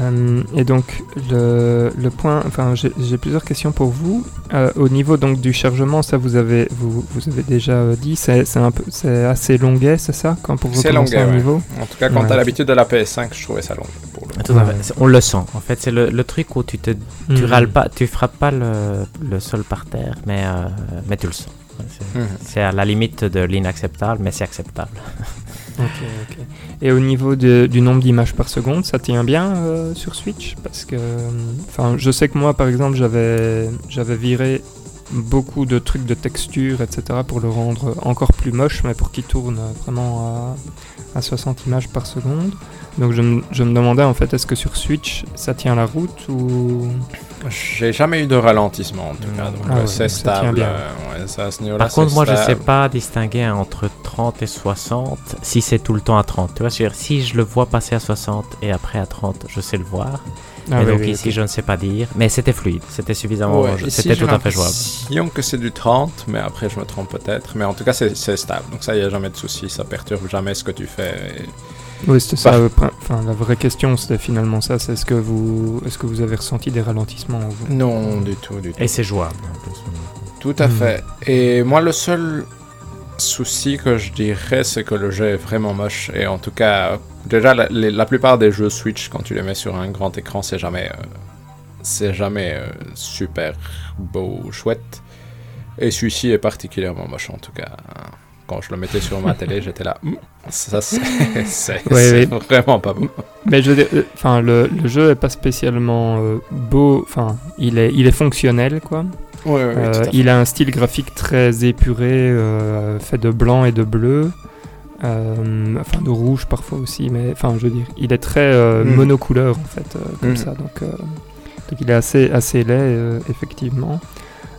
Euh, et donc le, le point, enfin j'ai plusieurs questions pour vous. Euh, au niveau donc du chargement, ça vous avez vous, vous avez déjà euh, dit, c'est c'est un peu c'est assez longuet, c'est ça quand pour C'est recommencer longuet, un ouais. niveau? En tout cas, quand Ouais. t'as l'habitude de la PS5, je trouvais ça long. Pour le... Tout à fait. Ouais. C'est- On le sent. En fait, c'est le, le truc où tu te, tu Mhm. râles pas, tu frappes pas le, le sol par terre, mais, euh, mais tu le sens. C'est- Mhm. C'est à la limite de l'inacceptable, mais c'est acceptable. Ok, ok. Et au niveau du nombre d'images par seconde, ça tient bien euh, sur Switch? Parce que, euh, je sais que moi, par exemple, j'avais viré beaucoup de trucs de texture, etc., pour le rendre encore plus moche, mais pour qu'il tourne vraiment à, à 60 images par seconde. Donc je, me- je me demandais en fait, est-ce que sur Switch, ça tient la route ou? J'ai jamais eu de ralentissement en tout cas, donc Ah ouais, c'est ça tient stable. bien. ouais, ça, à ce niveau-là, Par contre, moi, je sais stable. pas distinguer entre 30 et 60 si c'est tout le temps à 30. Tu vois, si je le vois passer à 60 et après à 30, je sais le voir. Ah et oui, donc oui, ici, je ne sais pas dire. Mais c'était fluide, c'était suffisamment. Ouais, c'était tout à fait jouable. l'impression que c'est du 30, mais après je me trompe peut-être. Mais en tout cas, c'est c'est stable. Donc ça, il n'y a jamais de souci. Ça perturbe jamais ce que tu fais. Et- Oui, c'était ça. Prin- Enfin, la vraie question, c'était finalement ça. C'est est-ce que vous, est-ce que vous avez ressenti des ralentissements vous? Non, du tout, du tout. Et c'est jouable. en plus. Tout à Mhm. fait. Et moi, le seul souci que je dirais, c'est que le jeu est vraiment moche. Et en tout cas, déjà, la, plupart des jeux Switch, quand tu les mets sur un grand écran, c'est jamais, euh, c'est jamais euh, super beau ou chouette. Et celui-ci est particulièrement moche, en tout cas. quand je le mettais sur ma télé, j'étais là, Hum, ça c'est vraiment pas bon. Mais je veux dire, euh, enfin, le, le jeu est pas spécialement euh, beau. Enfin, il est, il est fonctionnel, quoi. Fait. il a un style graphique très épuré, fait de blanc et de bleu. Euh, enfin, de rouge parfois aussi, mais enfin, je veux dire, il est très euh, Mhm. monocouleur en fait, euh, comme Mhm. ça. Donc, donc, il est assez, assez laid, effectivement.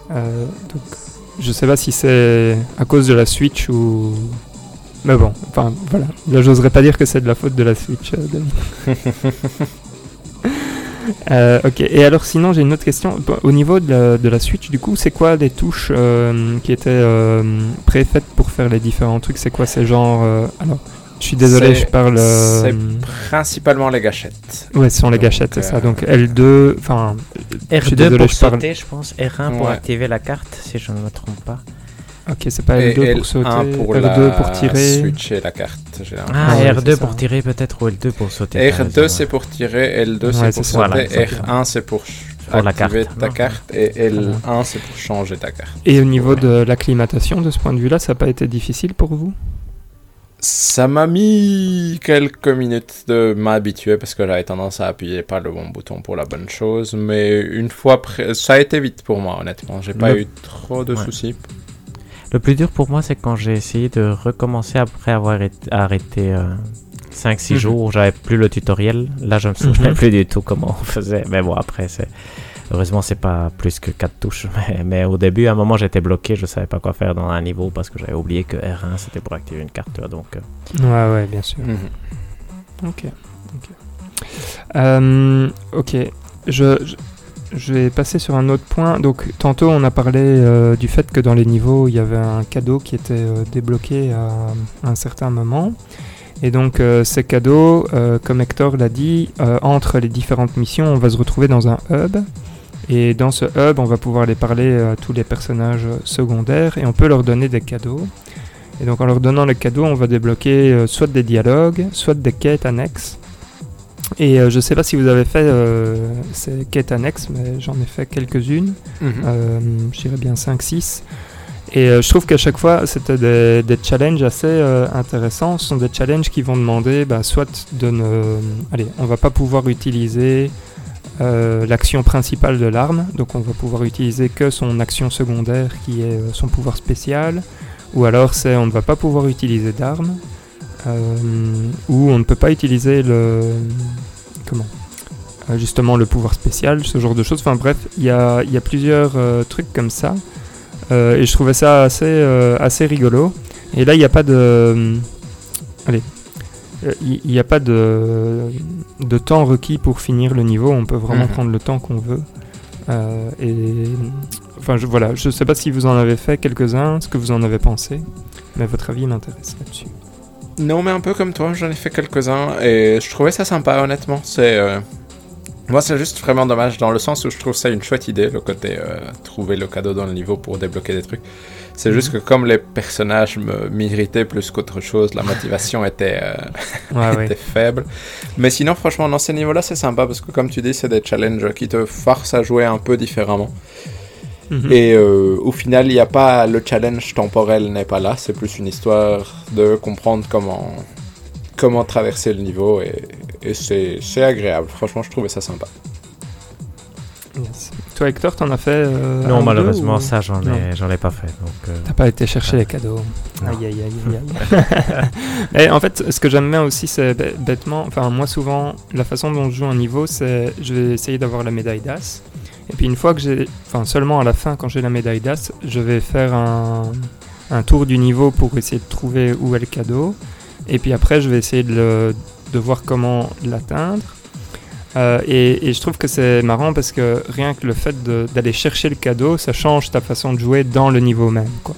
Donc, je sais pas si c'est à cause de la Switch ou. Mais bon, enfin, voilà. Là, j'oserais pas dire que c'est de la faute de la Switch, Denis. Euh, ok, et alors sinon j'ai une autre question. Au niveau de la, de la Switch, du coup, c'est quoi les touches euh, qui étaient euh, préfaites pour faire les différents trucs? C'est quoi ces genres euh, Alors, je suis désolé, je parle. euh, c'est Principalement les gâchettes. Ouais, ce sont les gâchettes, c'est ça. Donc L2, enfin. je suis R2 désolé, pour je parle- sauter, je pense. R1 pour Ouais. activer la carte, si je ne me trompe pas. Ok, c'est pas Et L2 L1 pour sauter, pour R2 la pour tirer. switcher la carte. Ah, Ah ouais, c'est R2 ça. pour tirer peut-être ou L2 pour sauter. t'as R2 raison, c'est pour tirer, L2 Ouais, c'est pour sauter, Voilà, exactement. R1 c'est pour, Pour la activer carte. ta carte et L1 c'est pour changer ta carte. Et au niveau de l'acclimatation, de ce point de vue-là, ça n'a pas été difficile pour vous? Ça m'a mis quelques minutes de m'habituer parce que j'avais tendance à appuyer pas le bon bouton pour la bonne chose, mais une fois prêt, ça a été vite pour moi honnêtement. J'ai pas Le- eu trop de Ouais. soucis. Le plus dur pour moi, c'est quand j'ai essayé de recommencer après avoir arrêté 5-6 Mhm. jours, j'avais plus le tutoriel. Là, je me souvenais Mhm. plus du tout comment on faisait. Mais bon, après, c'est. Heureusement, c'est pas plus que 4 touches. Mais, mais au début, à un moment, j'étais bloqué. Je savais pas quoi faire dans un niveau parce que j'avais oublié que R1 c'était pour activer une carte. Donc, euh, Ouais, ouais, bien sûr. Mhm. Ok. Ok. Euh, ok. Je, je, je vais passer sur un autre point. Donc, tantôt, on a parlé euh, du fait que dans les niveaux, il y avait un cadeau qui était euh, débloqué à, un certain moment. Et donc, euh, ces cadeaux, comme Hector l'a dit, entre les différentes missions, on va se retrouver dans un hub. Et dans ce hub, on va pouvoir les parler à tous les personnages secondaires et on peut leur donner des cadeaux. Et donc en leur donnant les cadeaux, on va débloquer soit des dialogues, soit des quêtes annexes. Et euh, je sais pas si vous avez fait euh, ces quêtes annexes, mais j'en ai fait quelques-unes. Mhm. Euh, je dirais bien 5-6. Et je trouve qu'à chaque fois, c'était des, des challenges assez intéressants. Ce sont des challenges qui vont demander bah, soit de ne... Allez, on va pas pouvoir utiliser l'action principale de l'arme, donc on va pouvoir utiliser que son action secondaire qui est son pouvoir spécial, ou alors c'est on ne va pas pouvoir utiliser d'arme, euh, ou on ne peut pas utiliser le... Comment Euh, Justement le pouvoir spécial, ce genre de choses. Enfin bref, il y a, il y a plusieurs euh, trucs comme ça. Euh, et je trouvais ça assez, euh, assez rigolo. Et là, il n'y a pas de... Allez. Il n'y a pas de, de temps requis pour finir le niveau. On peut vraiment Mhm. prendre le temps qu'on veut. Et enfin, je, voilà, je sais pas si vous en avez fait quelques-uns, ce que vous en avez pensé, mais votre avis m'intéresse là-dessus. Non, mais un peu comme toi, j'en ai fait quelques-uns et je trouvais ça sympa, honnêtement. C'est. euh, Moi, c'est juste vraiment dommage dans le sens où je trouve ça une chouette idée, le côté euh, trouver le cadeau dans le niveau pour débloquer des trucs. C'est juste que comme les personnages m'irritaient plus qu'autre chose, la motivation était, euh, Ouais, faible. Mais sinon, franchement, dans ces niveaux-là, c'est sympa parce que, comme tu dis, c'est des challenges qui te forcent à jouer un peu différemment. Mhm. Et euh, au final, il n'y a pas le challenge temporel n'est pas là. C'est plus une histoire de comprendre comment comment traverser le niveau et, et c'est c'est agréable. Franchement, je trouvais ça sympa. Yes. Toi, Hector, t'en as fait euh, non, deux, malheureusement, ou- ça, j'en ai, j'en ai pas fait. Donc, euh, T'as pas été chercher les cadeaux. Non. Aïe aïe aïe aïe. Et en fait, ce que j'aime bien aussi, c'est bê- bêtement, enfin moi souvent, la façon dont je joue un niveau, c'est je vais essayer d'avoir la médaille d'as. Et puis une fois que j'ai, enfin seulement à la fin, quand j'ai la médaille d'as, je vais faire un, un tour du niveau pour essayer de trouver où est le cadeau. Et puis après, je vais essayer de, le- de voir comment l'atteindre. Euh, et, et je trouve que c'est marrant parce que rien que le fait d'aller chercher le cadeau, ça change ta façon de jouer dans le niveau même. Quoi.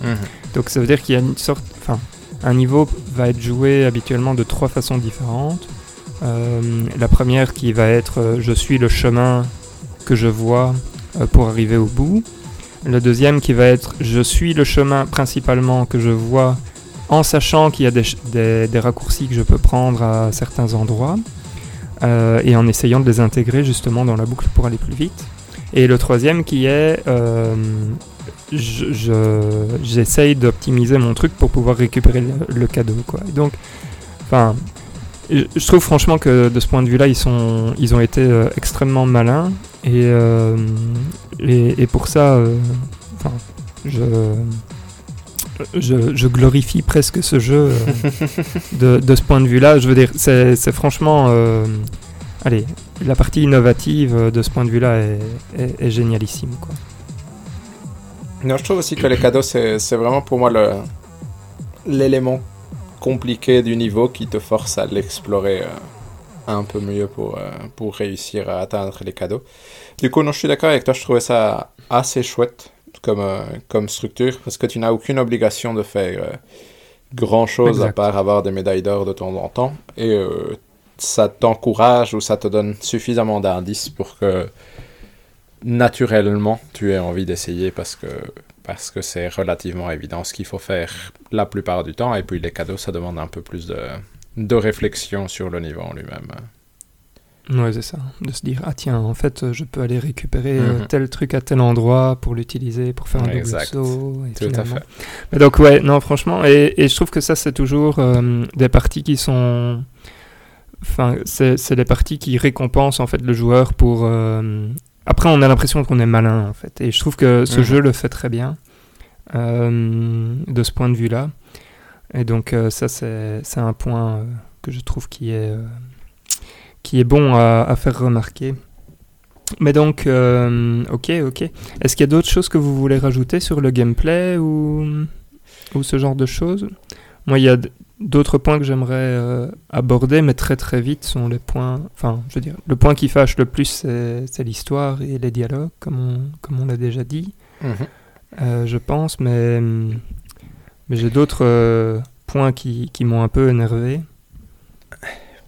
Donc ça veut dire qu'il y a une sorte, enfin, un niveau va être joué habituellement de trois façons différentes. Euh, la première qui va être euh, je suis le chemin que je vois euh, pour arriver au bout. Le deuxième qui va être je suis le chemin principalement que je vois en sachant qu'il y a des, des- raccourcis que je peux prendre à certains endroits euh, et en essayant de les intégrer justement dans la boucle pour aller plus vite. Et le troisième qui est euh, j'essaye d'optimiser mon truc pour pouvoir récupérer le, cadeau. Quoi. donc, enfin, je trouve franchement que de ce point de vue-là, ils, sont, ils ont été extrêmement malins. Et, euh, et, pour ça, euh, je, je, je, glorifie presque ce jeu de, de, ce point de vue-là. Je veux dire, c'est franchement. allez, la partie innovative de ce point de vue-là est, est, génialissime. Quoi. Non, je trouve aussi que les cadeaux, c'est vraiment pour moi l'élément compliqué du niveau qui te force à l'explorer euh, un peu mieux pour, euh, pour réussir à atteindre les cadeaux. Du coup, non, je suis d'accord avec toi, je trouvais ça assez chouette comme, euh, comme structure parce que tu n'as aucune obligation de faire grand chose à part avoir des médailles d'or de temps en temps et ça t'encourage ou ça te donne suffisamment d'indices pour que naturellement tu aies envie d'essayer parce que parce que c'est relativement évident ce qu'il faut faire la plupart du temps. Et puis les cadeaux, ça demande un peu plus de, de réflexion sur le niveau en lui-même. Ouais, c'est ça. De se dire, ah tiens, en fait, je peux aller récupérer euh, mhm. tel truc à tel endroit pour l'utiliser, pour faire un double saut. Tout à fait. Mais donc, ouais, non, franchement, et, et je trouve que ça, c'est toujours euh, des parties qui sont... Enfin, c'est des parties qui récompensent, en fait, le joueur pour... Euh, après, on a l'impression qu'on est malin, en fait. Et je trouve que ce mhm. jeu le fait très bien, euh, de ce point de vue-là. Et donc, euh, ça, c'est un point euh, que je trouve qui est, qui est bon à, faire remarquer. Mais donc, ok, ok. Est-ce qu'il y a d'autres choses que vous voulez rajouter sur le gameplay ou, ou ce genre de choses? Moi, il y a D'autres points que j'aimerais euh, aborder, mais très très vite, sont les points. Enfin, je veux dire, le point qui fâche le plus, c'est l'histoire et les dialogues, comme on, comme on l'a déjà dit, mhm. euh, je pense, mais, mais j'ai d'autres euh, points qui, qui m'ont un peu énervé.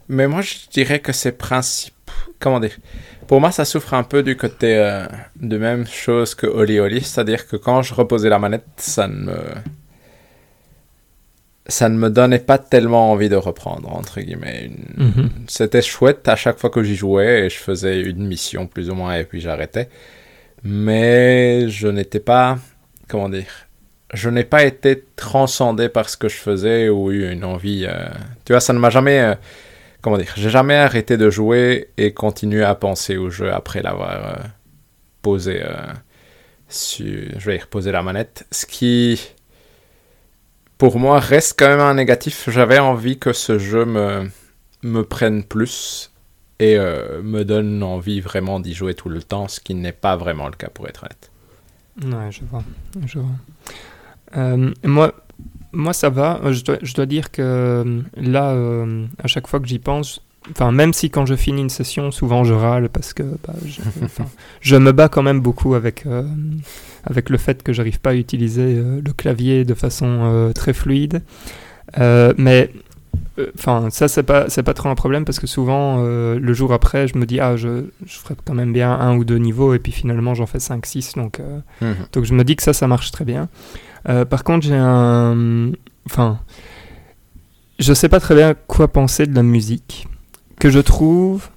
Mais moi, je dirais que ces principes. Comment dire? Pour moi, ça souffre un peu du côté de même chose que Oli Oli, c'est-à-dire que quand je reposais la manette, ça ne me ça ne me donnait pas tellement envie de reprendre, entre guillemets. Mhm. C'était chouette à chaque fois que j'y jouais et je faisais une mission plus ou moins et puis j'arrêtais. Mais je n'étais pas, comment dire, je n'ai pas été transcendé par ce que je faisais ou eu une envie. Euh, tu vois, ça ne m'a jamais, euh, comment dire, j'ai jamais arrêté de jouer et continué à penser au jeu après l'avoir euh, posé. Je vais y reposer la manette. Ce qui pour moi, reste quand même un négatif. J'avais envie que ce jeu me, me prenne plus et me donne envie vraiment d'y jouer tout le temps, ce qui n'est pas vraiment le cas pour être honnête. Ouais, je vois. Je vois. Euh, moi, moi, ça va. Je dois, je dois dire que euh, là, à chaque fois que j'y pense, enfin, même si quand je finis une session, souvent je râle parce que bah, je, je, me bats quand même beaucoup avec avec le fait que j'arrive pas à utiliser euh, le clavier de façon euh, très fluide. Euh, mais enfin ça c'est pas c'est pas trop un problème parce que souvent le jour après je me dis ah je, je ferai quand même bien un ou deux niveaux et puis finalement j'en fais 5 6 donc mhm. donc je me dis que ça ça marche très bien par contre j'ai un enfin je sais pas très bien quoi penser de la musique que je trouve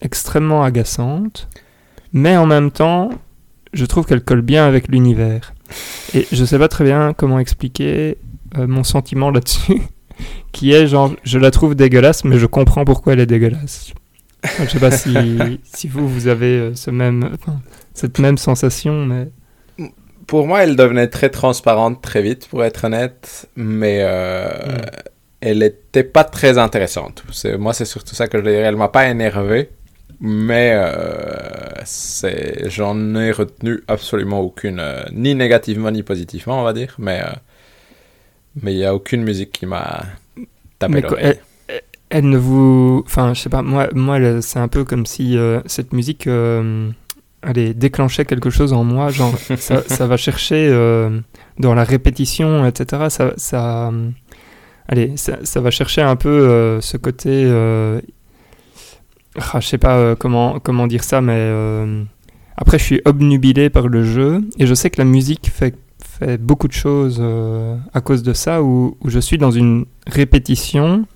extrêmement agaçante mais en même temps je trouve qu'elle colle bien avec l'univers. Et je sais pas très bien comment expliquer euh, mon sentiment là-dessus, qui est genre, je la trouve dégueulasse, mais je comprends pourquoi elle est dégueulasse. Je sais pas si, si vous, vous avez euh, ce même, cette même sensation, mais... Pour moi, elle devenait très transparente très vite, pour être honnête, mais euh, hmm. elle était pas très intéressante. Moi, c'est surtout ça que je dirais. Elle m'a pas énervé, mais euh, j'en ai retenu absolument aucune, euh, ni négativement ni positivement, on va dire. Mais mais il n'y a aucune musique qui m'a tapé l'oreille. Elle, elle, ne vous. Enfin, je sais pas, moi, moi c'est un peu comme si cette musique allez, déclenchait quelque chose en moi. Genre, ça, ça, va chercher dans la répétition, etc. Ça. ça allez, ça, ça, va chercher un peu ce côté ah, je sais pas euh, comment, comment dire ça, mais euh, après je suis obnubilé par le jeu et je sais que la musique fait, fait beaucoup de choses euh, à cause de ça, où, où, je suis dans une répétition,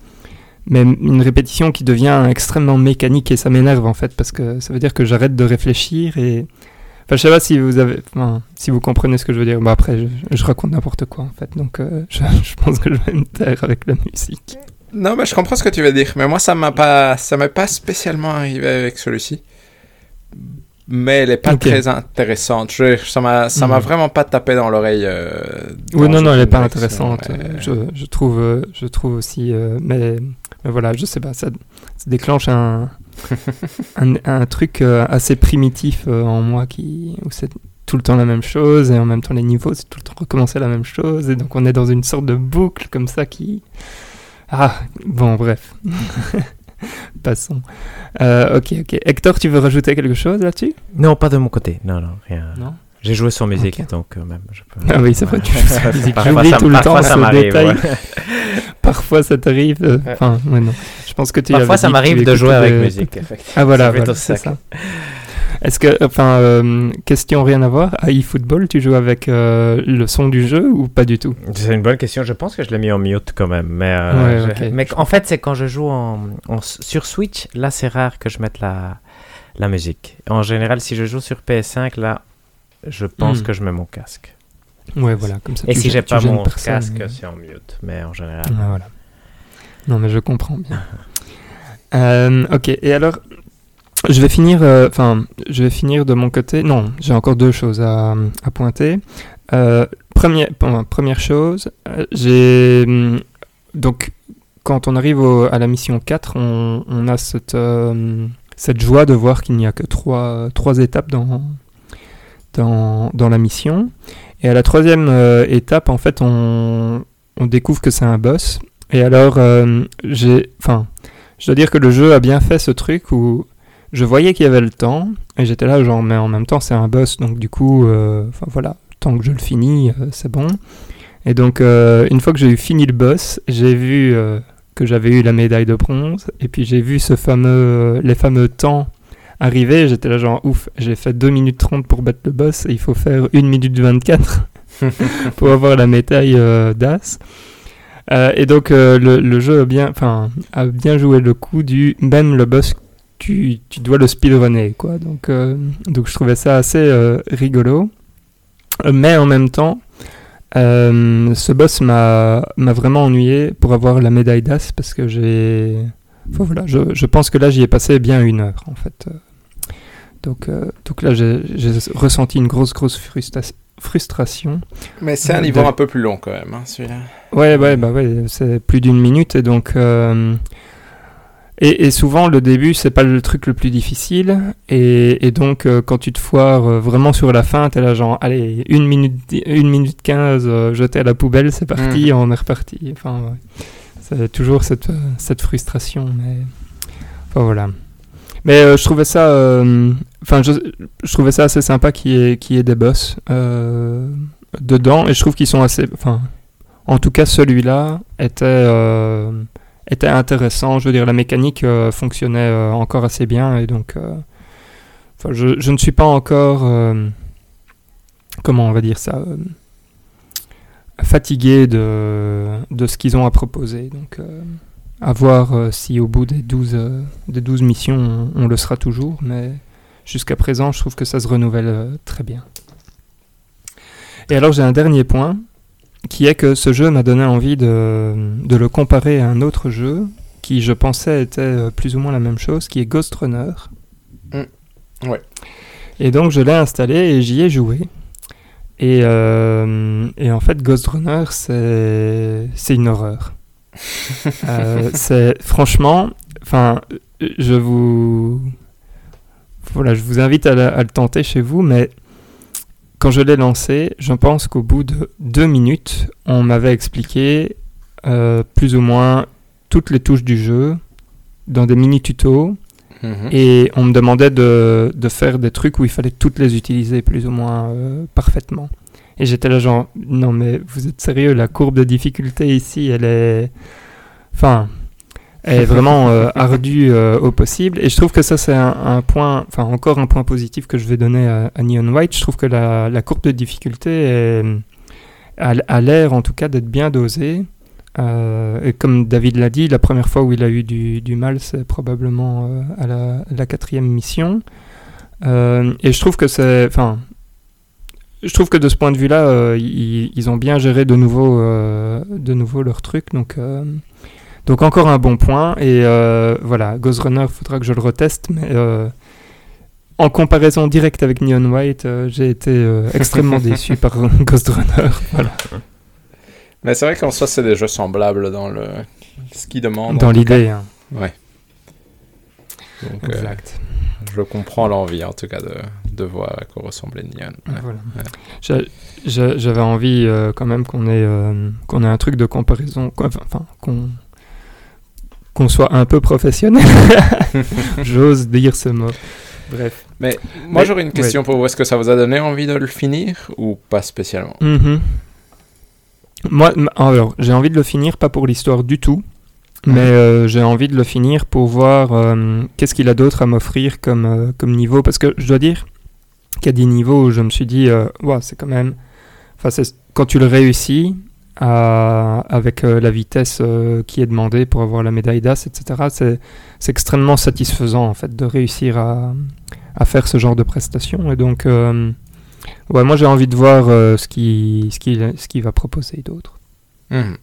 mais une répétition qui devient extrêmement mécanique et ça m'énerve en fait parce que ça veut dire que j'arrête de réfléchir et Enfin, je sais pas si vous avez, enfin, si vous comprenez ce que je veux dire. Bah après, je, je raconte n'importe quoi en fait, donc euh, je, je pense que je vais me taire avec la musique. Non, mais je comprends ce que tu veux dire. Mais moi, ça m'a pas, ça m'est pas spécialement arrivé avec celui-ci. Mais elle est pas très intéressante. Je, ça m'a, ça m'a Mhm. vraiment pas tapé dans l'oreille. euh, Oui, non, non, elle est pas intéressante. euh, Je, je trouve, euh, je trouve aussi, euh, mais voilà, je sais pas, ça, ça déclenche un, un, un truc euh, assez primitif euh, en moi qui, où c'est tout le temps la même chose et en même temps les niveaux, c'est tout le temps recommencer la même chose et donc on est dans une sorte de boucle comme ça qui, ah, bon, bref. Passons. Euh, ok, ok. Hector, tu veux rajouter quelque chose là-dessus? Non, pas de mon côté. Non, non, rien. Non? J'ai joué sur musique, donc euh, même je peux. Ah oui, c'est vrai, tu joues sur musique. J'oublie tout le temps ça ce m'arrive. détail. ouais. Parfois ça t'arrive. euh, Ouais. Enfin, ouais, non. Je pense que tu Parfois, ça m'arrive de jouer avec musique. Ah voilà, voilà, c'est ça. Est-ce que, enfin, euh, question rien à voir, à eFootball, tu joues avec euh, le son du jeu ou pas du tout? C'est une bonne question. Je pense que je l'ai mis en mute quand même. Mais, euh, Ouais, mais en fait, c'est quand je joue en, en- sur Switch, là, c'est rare que je mette la, la musique. En général, si je joue sur PS5, là, je pense Hmm. que je mets mon casque. Ouais, voilà, comme ça. Et si j'ai pas mon personne, casque, mais- c'est en mute. Mais en général. Ah, voilà. Non, mais je comprends bien. Euh, ok, et alors, je vais finir, euh, enfin, je vais finir de mon côté. Non, j'ai encore deux choses à, à pointer. Euh, première, bon, première chose, euh, j'ai hum, donc quand on arrive au- à la mission 4, on, on a cette, euh, cette joie de voir qu'il n'y a que trois, trois étapes dans, dans, la mission. Et à la troisième euh, étape, en fait, on, découvre que c'est un boss. Et alors, euh, j'ai, enfin, je dois dire que le jeu a bien fait ce truc où je voyais qu'il y avait le temps et j'étais là genre, mais en même temps c'est un boss, donc du coup, euh, voilà, tant que je le finis, c'est bon. Et donc, une fois que j'ai fini le boss, j'ai vu que j'avais eu la médaille de bronze et puis j'ai vu ce fameux, les fameux temps arriver. et J'étais là genre, ouf, j'ai fait 2 minutes 30 pour battre le boss et il faut faire 1 minute 24 pour avoir la médaille euh, d'As. Euh, et donc euh, le, le jeu a bien, a bien joué le coup du même le boss, tu, tu dois le speedrunner quoi. Donc, donc je trouvais ça assez rigolo. Mais en même temps, ce boss m'a vraiment ennuyé pour avoir la médaille d'As parce que j'ai, voilà, je, je pense que là j'y ai passé bien une heure en fait. Euh, Donc, euh, donc là j'ai ressenti une grosse grosse frustra- frustration. Mais c'est un De- niveau un peu plus long quand même, hein, celui-là. Ouais, ouais, bah ouais, c'est plus d'une minute et donc. euh, et, et souvent, le début, c'est pas le truc le plus difficile. Et, et donc, euh, quand tu te foires euh, vraiment sur la fin, t'es là, genre, allez, une minute, une minute 15, euh, jeté à la poubelle, c'est parti, on est reparti. Enfin, ouais. C'est toujours cette, euh, cette frustration, mais. Enfin, voilà. Mais euh, je trouvais ça. euh, Enfin, je, je trouvais ça assez sympa qu'il y, ait- ait des boss dedans, et je trouve qu'ils sont assez. Enfin, en tout cas, celui-là était, était intéressant. Je veux dire, la mécanique fonctionnait encore assez bien. Et donc, je, je ne suis pas encore. comment on va dire ça euh, Fatigué de, de ce qu'ils ont à proposer. Donc, euh, à voir euh, si au bout des 12, euh, des 12 missions, on, on le sera toujours. Mais jusqu'à présent, je trouve que ça se renouvelle très bien. Et alors, j'ai un dernier point qui est que ce jeu m'a donné envie de, de le comparer à un autre jeu qui, je pensais, était plus ou moins la même chose, qui est Ghost Runner. Mm. Ouais. Et donc, je l'ai installé et j'y ai joué. Et, euh, et en fait, Ghost Runner, c'est une horreur. Euh, c'est franchement, enfin, je vous, voilà, je vous invite à, la- à le tenter chez vous, mais quand je l'ai lancé, je pense qu'au bout de deux minutes, on m'avait expliqué euh, plus ou moins toutes les touches du jeu dans des mini tutos Mhm. et on me demandait de, de faire des trucs où il fallait toutes les utiliser plus ou moins euh, parfaitement. Et j'étais là genre, non mais vous êtes sérieux, la courbe de difficulté ici, elle est... Enfin, elle est vraiment euh, ardue euh, au possible. Et je trouve que ça c'est un, un point, enfin encore un point positif que je vais donner à, à Neon White. Je trouve que la, la courbe de difficulté est, a, a l'air en tout cas d'être bien dosée. Euh, et comme David l'a dit, la première fois où il a eu du, du mal, c'est probablement euh, à la, la quatrième mission. Euh, et je trouve que c'est, enfin, je trouve que de ce point de vue-là, ils, ils ont bien géré de nouveau, de nouveau leur truc. Donc, donc encore un bon point. Et voilà, Ghost Runner, faudra que je le reteste, mais en comparaison directe avec Neon White, j'ai été extrêmement déçu par Ghost Runner. Voilà. Mais c'est vrai qu'en soi, c'est des jeux semblables dans le ce qu'ils demandent. Dans l'idée. hein. Donc, euh, Exact. je comprends l'envie, en tout cas, de, de voir à quoi ressemblait Neon. Ouais. Voilà. Ouais. J'a- j'a- J'avais envie euh, quand même qu'on ait, euh, qu'on ait un truc de comparaison, quoi, enfin, qu'on qu'on soit un peu professionnel. J'ose dire ce mot. Bref. Mais moi, j'aurais une question pour vous. Est-ce que ça vous a donné envie de le finir ou pas spécialement? Mhm. Moi, alors, j'ai envie de le finir, pas pour l'histoire du tout, mais euh, j'ai envie de le finir pour voir euh, qu'est-ce qu'il a d'autre à m'offrir comme, euh, comme niveau. Parce que je dois dire qu'il y a des niveaux où je me suis dit, Ouah, c'est quand même. Enfin, quand tu le réussis, à- avec la vitesse qui est demandée pour avoir la médaille d'As, etc., c'est, extrêmement satisfaisant en fait de réussir à, à faire ce genre de prestations. Et donc, ouais, moi j'ai envie de voir euh, ce, qu'il, ce, qu'il, ce qu'il va proposer d'autre. Mhm.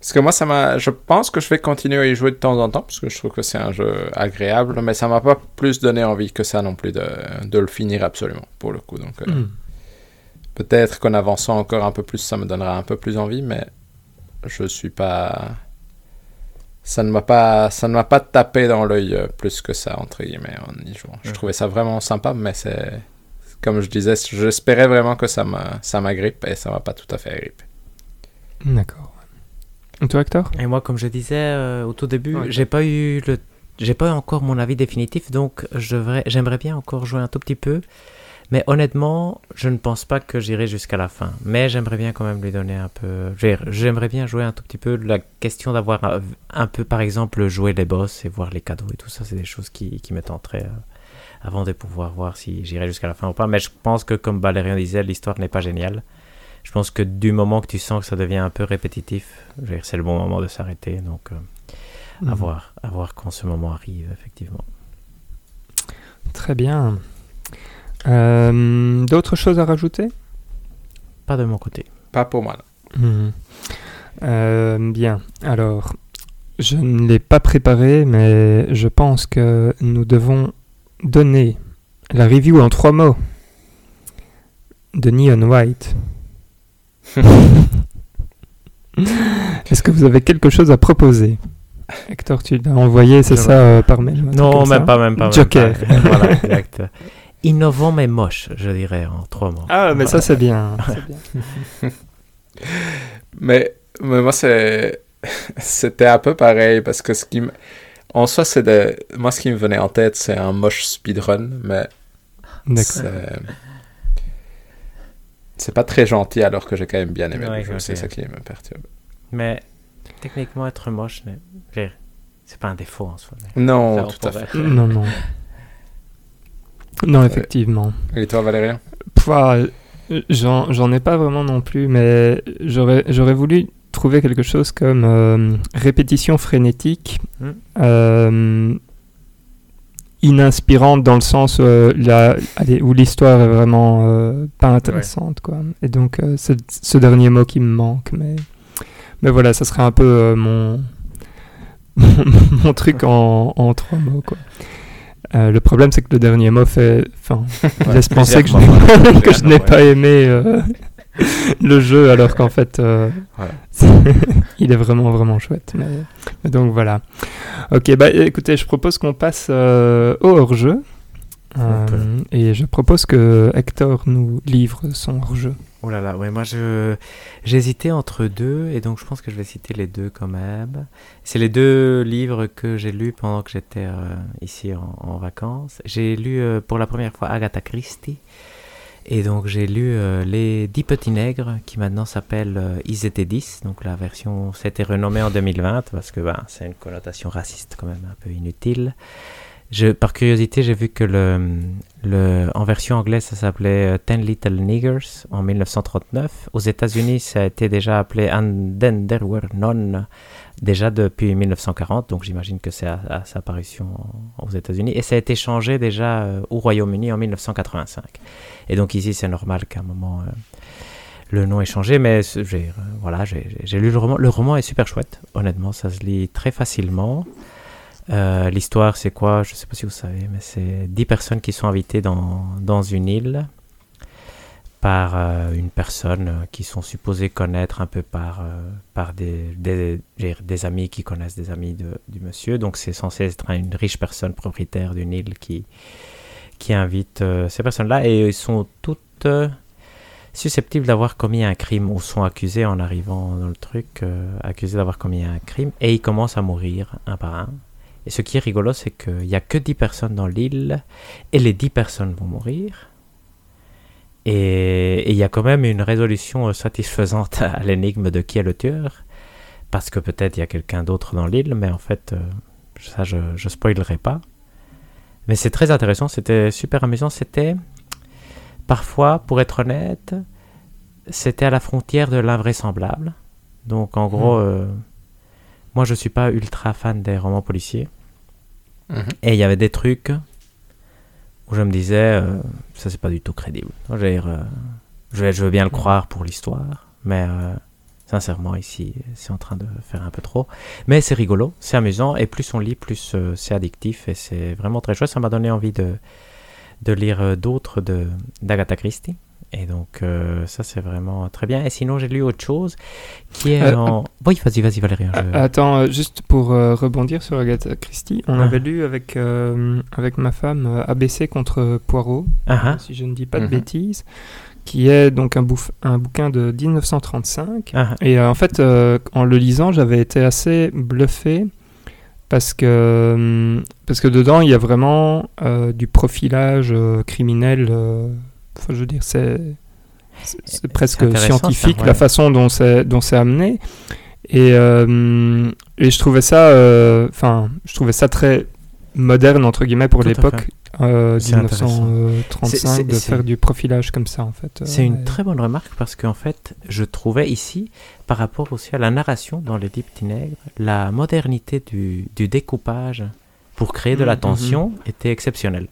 Parce que moi, ça m'a. Je pense que je vais continuer à y jouer de temps en temps, parce que je trouve que c'est un jeu agréable, mais ça m'a pas plus donné envie que ça non plus de, de le finir absolument, pour le coup. Donc, euh, Mm. peut-être qu'en avançant encore un peu plus, ça me donnera un peu plus envie, mais je suis pas. Ça ne m'a pas, ça ne m'a pas tapé dans l'œil euh, plus que ça entre guillemets en y jouant. Je trouvais ça vraiment sympa, mais c'est comme je disais, j'espérais vraiment que ça m'a, ça m'agrippe et ça m'a pas tout à fait agrippé. D'accord. Et toi, Hector? Et moi, comme je disais euh, au tout début, Ouais. j'ai pas eu le, j'ai pas eu encore mon avis définitif, donc j'aimerais bien encore jouer un tout petit peu. Mais honnêtement, je ne pense pas que j'irai jusqu'à la fin. Mais j'aimerais bien quand même lui donner un peu. J'aimerais bien jouer un tout petit peu. La question d'avoir un, un peu, par exemple, jouer les boss et voir les cadeaux et tout ça, c'est des choses qui, qui me tenteraient euh, avant de pouvoir voir si j'irai jusqu'à la fin ou pas. Mais je pense que, comme Valérian disait, l'histoire n'est pas géniale. Je pense que du moment que tu sens que ça devient un peu répétitif, c'est le bon moment de s'arrêter. Donc, euh, à voir, à voir quand ce moment arrive, effectivement. Très bien. Euh, d'autres choses à rajouter? Pas de mon côté. Pas pour moi. Mhm. Euh, Bien. Alors, je ne l'ai pas préparé, mais je pense que nous devons donner la review en trois mots de Neon White. Est-ce que vous avez quelque chose à proposer? Hector, tu l'as envoyé, c'est ça, euh, par mail Non, même pas, même pas. même Joker. pas. voilà, exact. Innovant mais moche, je dirais, en trois mots. Ah, mais ça, c'est bien. c'est bien. Mais, mais moi, c'est... c'était un peu pareil parce que ce qui me... En soi, c'est de... Moi, ce qui me venait en tête, c'est un moche speedrun, mais D'accord. c'est... Pas très gentil alors que j'ai quand même bien aimé Ouais, le jeu. C'est ça qui me perturbe. Mais techniquement, être moche, c'est pas un défaut en soi. Non, ça, tout à fait. Non, non. Non, effectivement. Et toi, Valérien Pouah, euh, J'en j'en ai pas vraiment non plus, mais j'aurais j'aurais voulu trouver quelque chose comme euh, répétition frénétique, Hmm. euh, ininspirante dans le sens euh, la- allez, où l'histoire est vraiment pas intéressante. Quoi. Et donc, c'est ce dernier mot qui me manque. Mais, mais voilà, ça serait un peu mon, mon truc en, en trois mots. Quoi. Euh, le problème, c'est que le dernier mot fait, enfin, laisse penser que je n'ai plusieurs mots. que je n'ai pas aimé euh, le jeu, alors qu'en fait, euh, Voilà. il est vraiment vraiment chouette. Mais, mais donc voilà. Ok, bah écoutez, je propose qu'on passe euh, au hors-jeu. Euh, et je propose que Hector nous livre son hors-jeu. Oh là là, ouais, moi je j'hésitais entre deux et donc je pense que je vais citer les deux quand même. C'est les deux livres que j'ai lus pendant que j'étais euh, ici en, en vacances. J'ai lu euh, pour la première fois Agatha Christie et donc j'ai lu euh, Les Dix Petits Nègres qui maintenant s'appelle euh, Ils étaient dix. Donc la version s'était renommée en 2020 parce que ben, c'est une connotation raciste quand même un peu inutile. Par curiosité, j'ai vu que le, en version anglaise, ça s'appelait euh, Ten Little Niggers en 1939. Aux États-Unis, ça a été déjà appelé And Then There Were None déjà depuis 1940, donc j'imagine que c'est à, sa apparition aux États-Unis, et ça a été changé déjà euh, au Royaume-Uni en 1985. Et donc ici, c'est normal qu'à un moment, euh, le nom ait changé, mais j'ai, euh, voilà, j'ai lu le roman. Le roman est super chouette, honnêtement, ça se lit très facilement. L'histoire, c'est quoi? Je ne sais pas si vous savez, mais c'est 10 personnes qui sont invitées dans, dans une île par euh, une personne euh, qui sont supposés connaître un peu par, euh, par des, des, amis qui connaissent des amis de, du monsieur. Donc c'est censé être une riche personne propriétaire d'une île qui, qui invite ces personnes-là et ils sont toutes susceptibles d'avoir commis un crime ou sont accusés en arrivant dans le truc, accusés d'avoir commis un crime et ils commencent à mourir un par un. Et ce qui est rigolo, c'est qu'il n'y a que 10 personnes dans l'île et les 10 personnes vont mourir. Et il y a quand même une résolution euh, satisfaisante à l'énigme de qui est le tueur. Parce que peut-être il y a quelqu'un d'autre dans l'île, mais en fait, euh, ça je, je spoilerai pas. Mais c'est très intéressant, c'était super amusant. C'était parfois, pour être honnête, c'était à la frontière de l'invraisemblable. Donc en gros, hmm. euh, moi je suis pas ultra fan des romans policiers. Mhm. Et il y avait des trucs où je me disais, euh, ça c'est pas du tout crédible. Euh, je, je veux bien le croire pour l'histoire, mais euh, sincèrement ici c'est en train de faire un peu trop. Mais c'est rigolo, c'est amusant, et plus on lit, plus c'est addictif, et c'est vraiment très chouette. Ça m'a donné envie de, de lire d'autres d'Agatha Christie. Et donc, euh, ça, c'est vraiment très bien. Et sinon, j'ai lu autre chose qui est euh, en. Oui, vas-y, vas-y, Valérien. Attends, euh, juste pour rebondir sur Agatha Christie, on ah. avait lu avec, avec ma femme ABC contre Poirot, ah ah. si je ne dis pas de mhm. bêtises, qui est donc un, un bouquin de 1935. Et en fait, en le lisant, j'avais été assez bluffé parce que, parce que dedans, il y a vraiment du profilage criminel Enfin, je veux dire, c'est c'est presque scientifique la façon dont c'est dont c'est amené. Et, euh, et je trouvais ça, euh, enfin, je trouvais ça très moderne entre guillemets pour l'époque. Euh, 1935 de faire du profilage comme ça en fait. C'est une très bonne remarque parce qu'en fait je trouvais ici par rapport aussi à la narration dans les Tinègres la modernité du, du, découpage pour créer de la mmh, mmh, tension mmh. était exceptionnelle.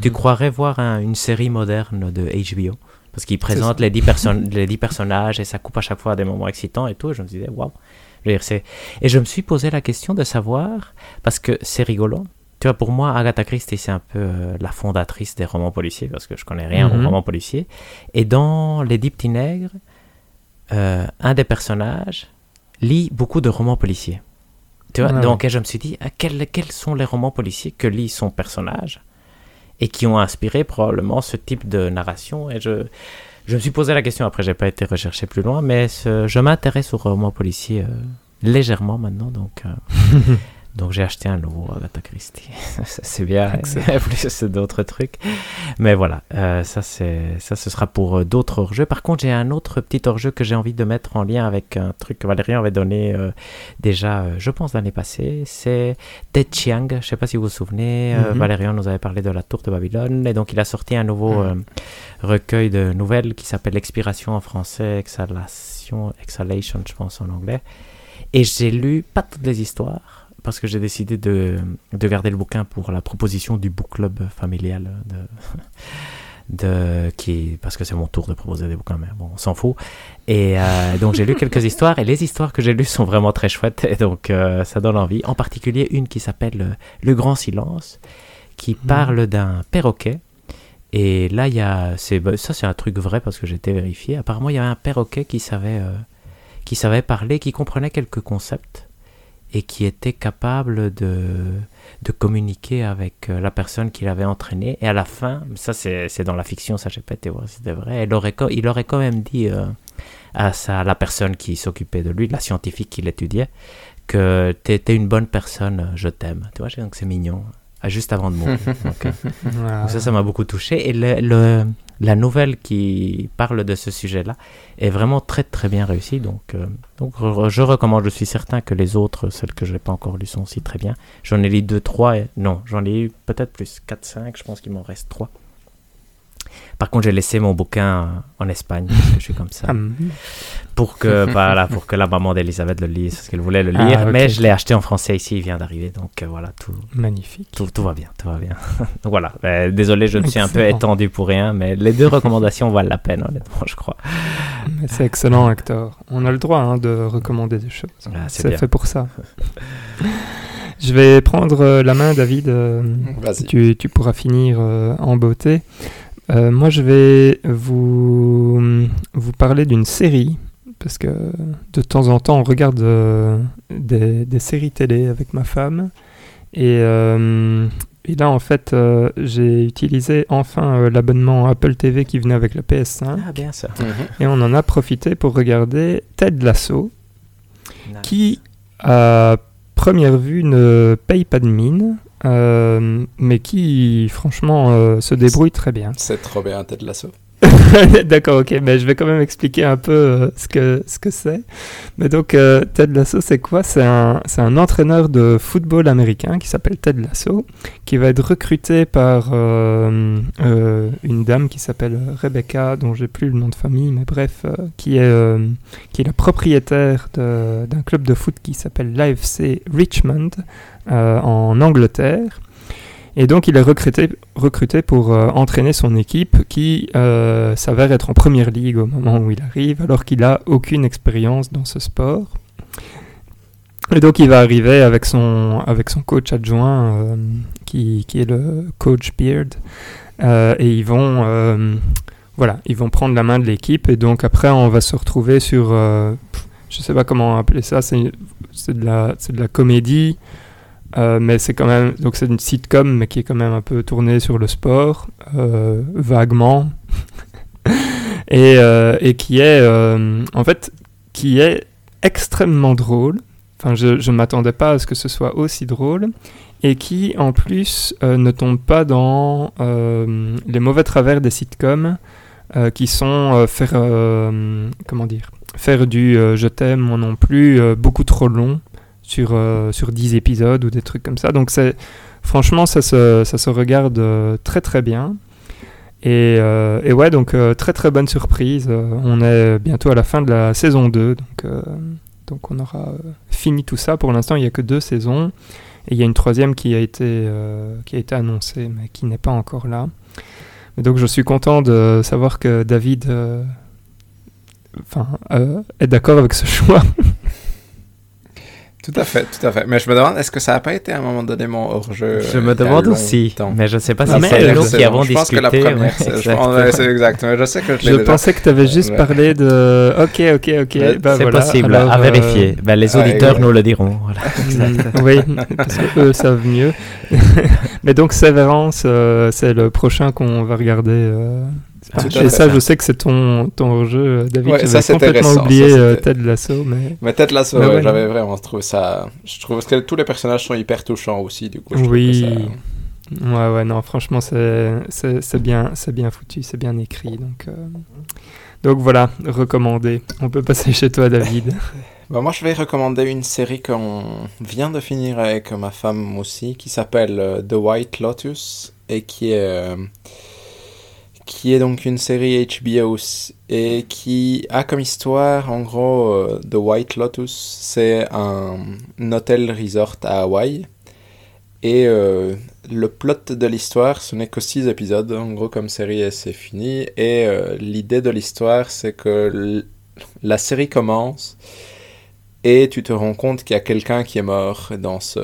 Tu mhm. croirais voir une série moderne de HBO parce qu'ils présentent les 10, les 10 personnages et ça coupe à chaque fois à des moments excitants et tout. Et je me disais, waouh. Et je me suis posé la question de savoir, parce que c'est rigolo. Tu vois, pour moi, Agatha Christie, c'est un peu euh, la fondatrice des romans policiers, parce que je connais rien aux mhm. romans policiers. Et dans Les Dix Petits Nègres, euh, un des personnages lit beaucoup de romans policiers. Tu vois, donc je me suis dit, ah, quels, quels sont les romans policiers que lit son personnage? Et qui ont inspiré probablement ce type de narration. Et je, je me suis posé la question, après j'ai pas été recherché plus loin, mais je m'intéresse au roman policier euh, légèrement maintenant, donc euh, Donc j'ai acheté un nouveau Agatha Christie. c'est bien, plus d'autres trucs. Mais voilà, euh, ça, c'est, ça ce sera pour euh, d'autres hors-jeux. Par contre, j'ai un autre petit hors-jeu que j'ai envie de mettre en lien avec un truc que Valérie avait donné euh, déjà, je pense, l'année passée. C'est Ted Chiang. Je ne sais pas si vous vous souvenez. Mm Valérian nous avait parlé de la tour de Babylone. Et donc il a sorti un nouveau mhm. recueil de nouvelles qui s'appelle Expiration en français, Exhalation, Exhalation, je pense en anglais. Et j'ai lu pas toutes les histoires parce que j'ai décidé de, de, garder le bouquin pour la proposition du book club familial de, de qui parce que c'est mon tour de proposer des bouquins mais bon on s'en fout. Et euh, donc j'ai lu quelques histoires et les histoires que j'ai lues sont vraiment très chouettes. Et donc euh, ça donne envie. En particulier une qui s'appelle euh, le grand silence qui mhm. parle d'un perroquet. Et là il y a c'est bah, ça c'est un truc vrai parce que j'ai été vérifié. Apparemment il y avait un perroquet qui savait qui savait parler qui comprenait quelques concepts et qui était capable de, de communiquer avec euh, la personne qui l'avait entraîné. Et à la fin, ça c'est dans la fiction, ça j'ai pas été voir c'était vrai, elle aurait, il aurait quand même dit euh, à, sa, la personne qui s'occupait de lui, la scientifique qui l'étudiait, que tu étais une bonne personne, je t'aime. Tu vois, donc c'est mignon. Juste avant de mourir. Euh, ça, ça m'a beaucoup touché. Et le, la nouvelle qui parle de ce sujet-là est vraiment très très bien réussie. Donc, euh, je recommande, je suis certain que les autres, celles que je n'ai pas encore lues, sont aussi très bien. J'en ai lu 2, 3, non, j'en ai eu peut-être plus, 4, 5, je pense qu'il m'en reste 3. Par contre, j'ai laissé mon bouquin en Espagne, parce que je suis comme ça. Ah, pour que voilà pour que la maman d'Elisabeth le lise parce qu'elle voulait le Ah, lire ok. mais je l'ai acheté en français ici il vient d'arriver donc euh, voilà tout, Magnifique. tout tout va bien tout va bien donc voilà Euh, désolé je me suis un peu Excellent. étendu pour rien mais les deux recommandations valent la peine honnêtement je crois Mais C'est excellent, Hector. On a le droit hein, de recommander des choses. Ah, c'est C'est bien fait pour ça. Je vais prendre euh, la main, David. Vas-y. tu, tu pourras finir euh, en beauté. Euh, moi, je vais vous, vous parler d'une série, parce que de temps en temps, on regarde euh, des, des séries télé avec ma femme. Et, euh, et là, en fait, euh, j'ai utilisé enfin euh, l'abonnement Apple TV qui venait avec la PS5. ah bien ça Mhm. Et on en a profité pour regarder Ted Lasso, qui, à première vue, ne paye pas de mine, mais qui, franchement, euh, se débrouille très bien. C'est bien, Ted Lasso. D'accord, ok, mais je vais quand même expliquer un peu euh, ce que ce que c'est. Mais donc, euh, Ted Lasso, c'est quoi? C'est un, c'est un entraîneur de football américain qui s'appelle Ted Lasso, qui va être recruté par euh, une dame qui s'appelle Rebecca, dont j'ai plus le nom de famille, mais bref, qui, est, qui est la propriétaire d'un club de foot qui s'appelle l'AFC Richmond en Angleterre. Et donc il est recruté, recruté pour euh, entraîner son équipe qui euh, s'avère être en première ligue au moment où il arrive, alors qu'il a aucune expérience dans ce sport. Et donc il va arriver avec son, avec son coach adjoint, euh, qui, qui est le coach Beard, euh, et ils vont, voilà, ils vont prendre la main de l'équipe, et donc après on va se retrouver sur, je sais pas comment appeler ça, c'est de de la comédie. Euh, mais c'est quand même donc c'est une sitcom mais qui est quand même un peu tournée sur le sport euh, vaguement. Et, euh, et qui est en fait qui est extrêmement drôle. Enfin je ne m'attendais pas à ce que ce soit aussi drôle. Et qui en plus ne tombe pas dans les mauvais travers des sitcoms qui sont faire comment dire faire du je t'aime moi non plus beaucoup trop long sur, euh, sur 10 épisodes ou des trucs comme ça. Donc c'est franchement ça se, ça se regarde euh, très très bien. Et, euh, et ouais, donc très très bonne surprise. On est bientôt à la fin de la saison 2, donc, donc on aura fini tout ça. Pour l'instant, il n'y a que deux saisons. Et il y a une troisième qui a été, qui a été annoncée, mais qui n'est pas encore là. Et donc je suis content de savoir que David enfin, est d'accord avec ce choix. Tout à fait, tout à fait. Mais je me demande, est-ce que ça n'a pas été à un moment donné mon hors-jeu je me euh, y a demande aussi mais je ne sais pas si c'est je nous qui avons je pense que la discuté première, ouais, c'est- je exact. Mais je sais que je Je pensais que tu avais juste Ouais. parlé de. Ok, ok, ok. Ouais, bah c'est voilà. possible Alors, à euh, vérifier Ben, les ouais, auditeurs ouais. nous le diront voilà. Mm, oui, parce qu'eux savent mieux. Mais donc, Sévérance, euh, c'est le prochain qu'on va regarder. euh, À et ça, je sais que c'est ton, ton jeu, David. Ouais, J'avais complètement oublié ça, euh, Ted Lasso, mais. Mais ouais, ouais, j'avais vraiment trouvé ça. Je trouve que tous les personnages sont hyper touchants aussi, du coup. Je Oui. que ça- Ouais, ouais, non, franchement, c'est bien, bien foutu, c'est bien écrit. Donc, euh, donc voilà, recommandé. On peut passer chez toi, David. Bah, moi, je vais recommander une série qu'on vient de finir avec ma femme aussi, qui s'appelle euh, The White Lotus et qui est euh, qui est donc une série HBO et qui a comme histoire, en gros, euh, The White Lotus, c'est un, un hôtel resort à Hawaï. Et euh, le plot de l'histoire, ce n'est que six épisodes, en gros, comme série, c'est fini. Et euh, l'idée de l'histoire, c'est que la série commence et tu te rends compte qu'il y a quelqu'un qui est mort dans ce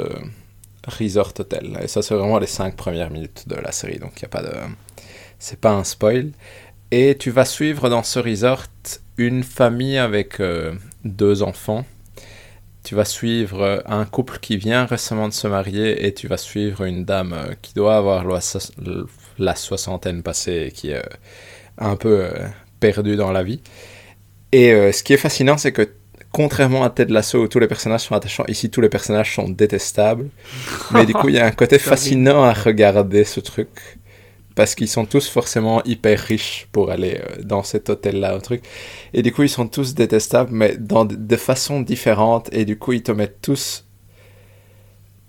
resort hôtel. Et ça, c'est vraiment les cinq premières minutes de la série, donc il y a pas de... C'est pas un spoil. Et tu vas suivre dans ce resort une famille avec euh, deux enfants. Tu vas suivre euh, un couple qui vient récemment de se marier et tu vas suivre une dame euh, qui doit avoir la, so- la soixantaine passée et qui est euh, un peu perdue dans la vie. Et ce qui est fascinant, c'est que contrairement à Ted Lasso où tous les personnages sont attachants, ici tous les personnages sont détestables. Mais du coup, il y a un côté fascinant à regarder ce truc. Parce qu'ils sont tous forcément hyper riches pour aller euh, dans cet hôtel-là, au truc. Et du coup, ils sont tous détestables, mais dans de, façons différentes. Et du coup, ils te mettent tous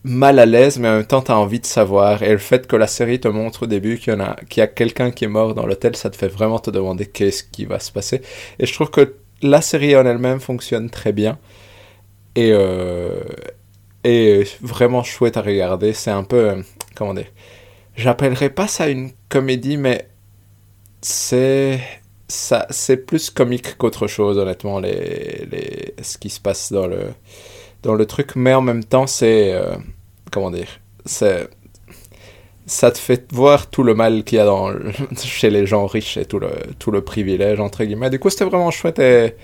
mal à l'aise, mais en même temps, tu as envie de savoir. Et le fait que la série te montre au début qu'il y, en a, qu'il y a quelqu'un qui est mort dans l'hôtel, ça te fait vraiment te demander qu'est-ce qui va se passer. Et je trouve que la série en elle-même fonctionne très bien. Et, euh, et vraiment chouette à regarder. C'est un peu. euh, comment dire J'appellerais pas ça une comédie, mais c'est. Ça, c'est plus comique qu'autre chose, honnêtement, les, les, ce qui se passe dans le, dans le truc. Mais en même temps, c'est. euh, comment dire C'est ça te fait voir tout le mal qu'il y a dans chez les gens riches et tout le, tout le privilège, entre guillemets. Du coup, c'était vraiment chouette et,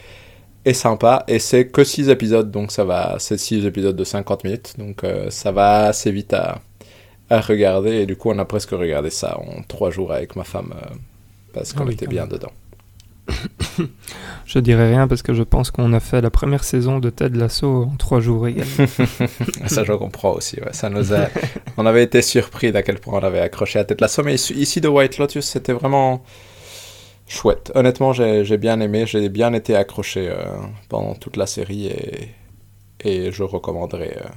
et sympa. Et c'est que 6 épisodes, donc ça va. C'est 6 épisodes de 50 minutes, donc euh, ça va assez vite à, à regarder. Et du coup, on a presque regardé ça en 3 jours avec ma femme euh, parce Ah qu'on oui, était bien même. dedans. Je dirais rien parce que je pense qu'on a fait la première saison de Ted Lasso en trois jours également. ça, je comprends aussi. ouais. Ça nous a... on avait été surpris d'à quel point on avait accroché à tête la somme. Mais ici- de White Lotus, c'était vraiment chouette. Honnêtement, j'ai bien aimé. J'ai bien été accroché euh, pendant toute la série et, et je recommanderais euh,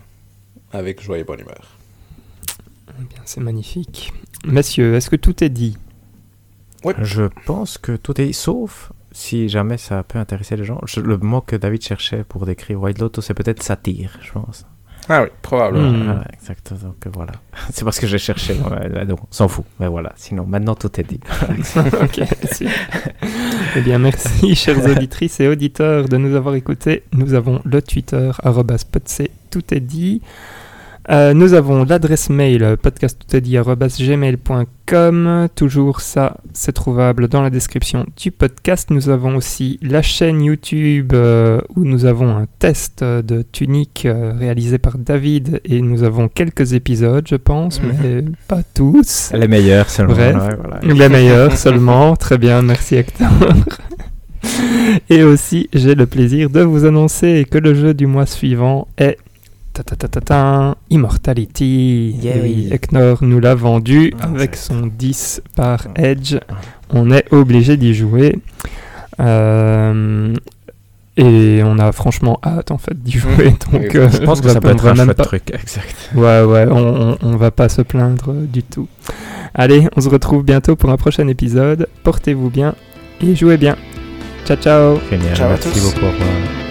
avec joie et bonne humeur. Eh bien, C'est magnifique. Messieurs, est-ce que tout est dit? Je pense que tout est sauf si jamais ça peut intéresser les gens. Je- le mot que David cherchait pour décrire White Lotus, c'est peut-être satire, je pense. Ah oui, probablement. Ah ouais, exact. Donc euh, voilà. C'est parce que j'ai cherché. Donc, on s'en fout. Mais voilà. Sinon, maintenant tout est dit. Ok. Eh bien, merci, chères auditrices et auditeurs, de nous avoir écoutés. Nous avons le Twitter, arrobas tout est dit. Euh, nous avons l'adresse mail podcasttoutestdit@gmail.com. Toujours ça, c'est trouvable dans la description du podcast. Nous avons aussi la chaîne YouTube euh, où nous avons un test de tunique euh, réalisé par David et nous avons quelques épisodes, je pense, Mhm. mais pas tous. Les meilleurs seulement. Bref. ouais, voilà. Les meilleurs seulement. Très bien, merci Hector. Et aussi, j'ai le plaisir de vous annoncer que le jeu du mois suivant est ta ta ta ta ta, Immortality. Yeah, oui. Hector nous l'a vendu Ah, avec son 10 par Ah. Edge. On est obligé d'y jouer. Euh, et on a franchement hâte en fait d'y jouer. Donc, euh, Je pense que ça peut être un même pas- truc. Exact. Ouais, ouais, on, on, on va pas se plaindre du tout. Allez, on se retrouve bientôt pour un prochain épisode. Portez-vous bien et jouez bien. Ciao, ciao Génial. Ciao à Merci tous. beaucoup.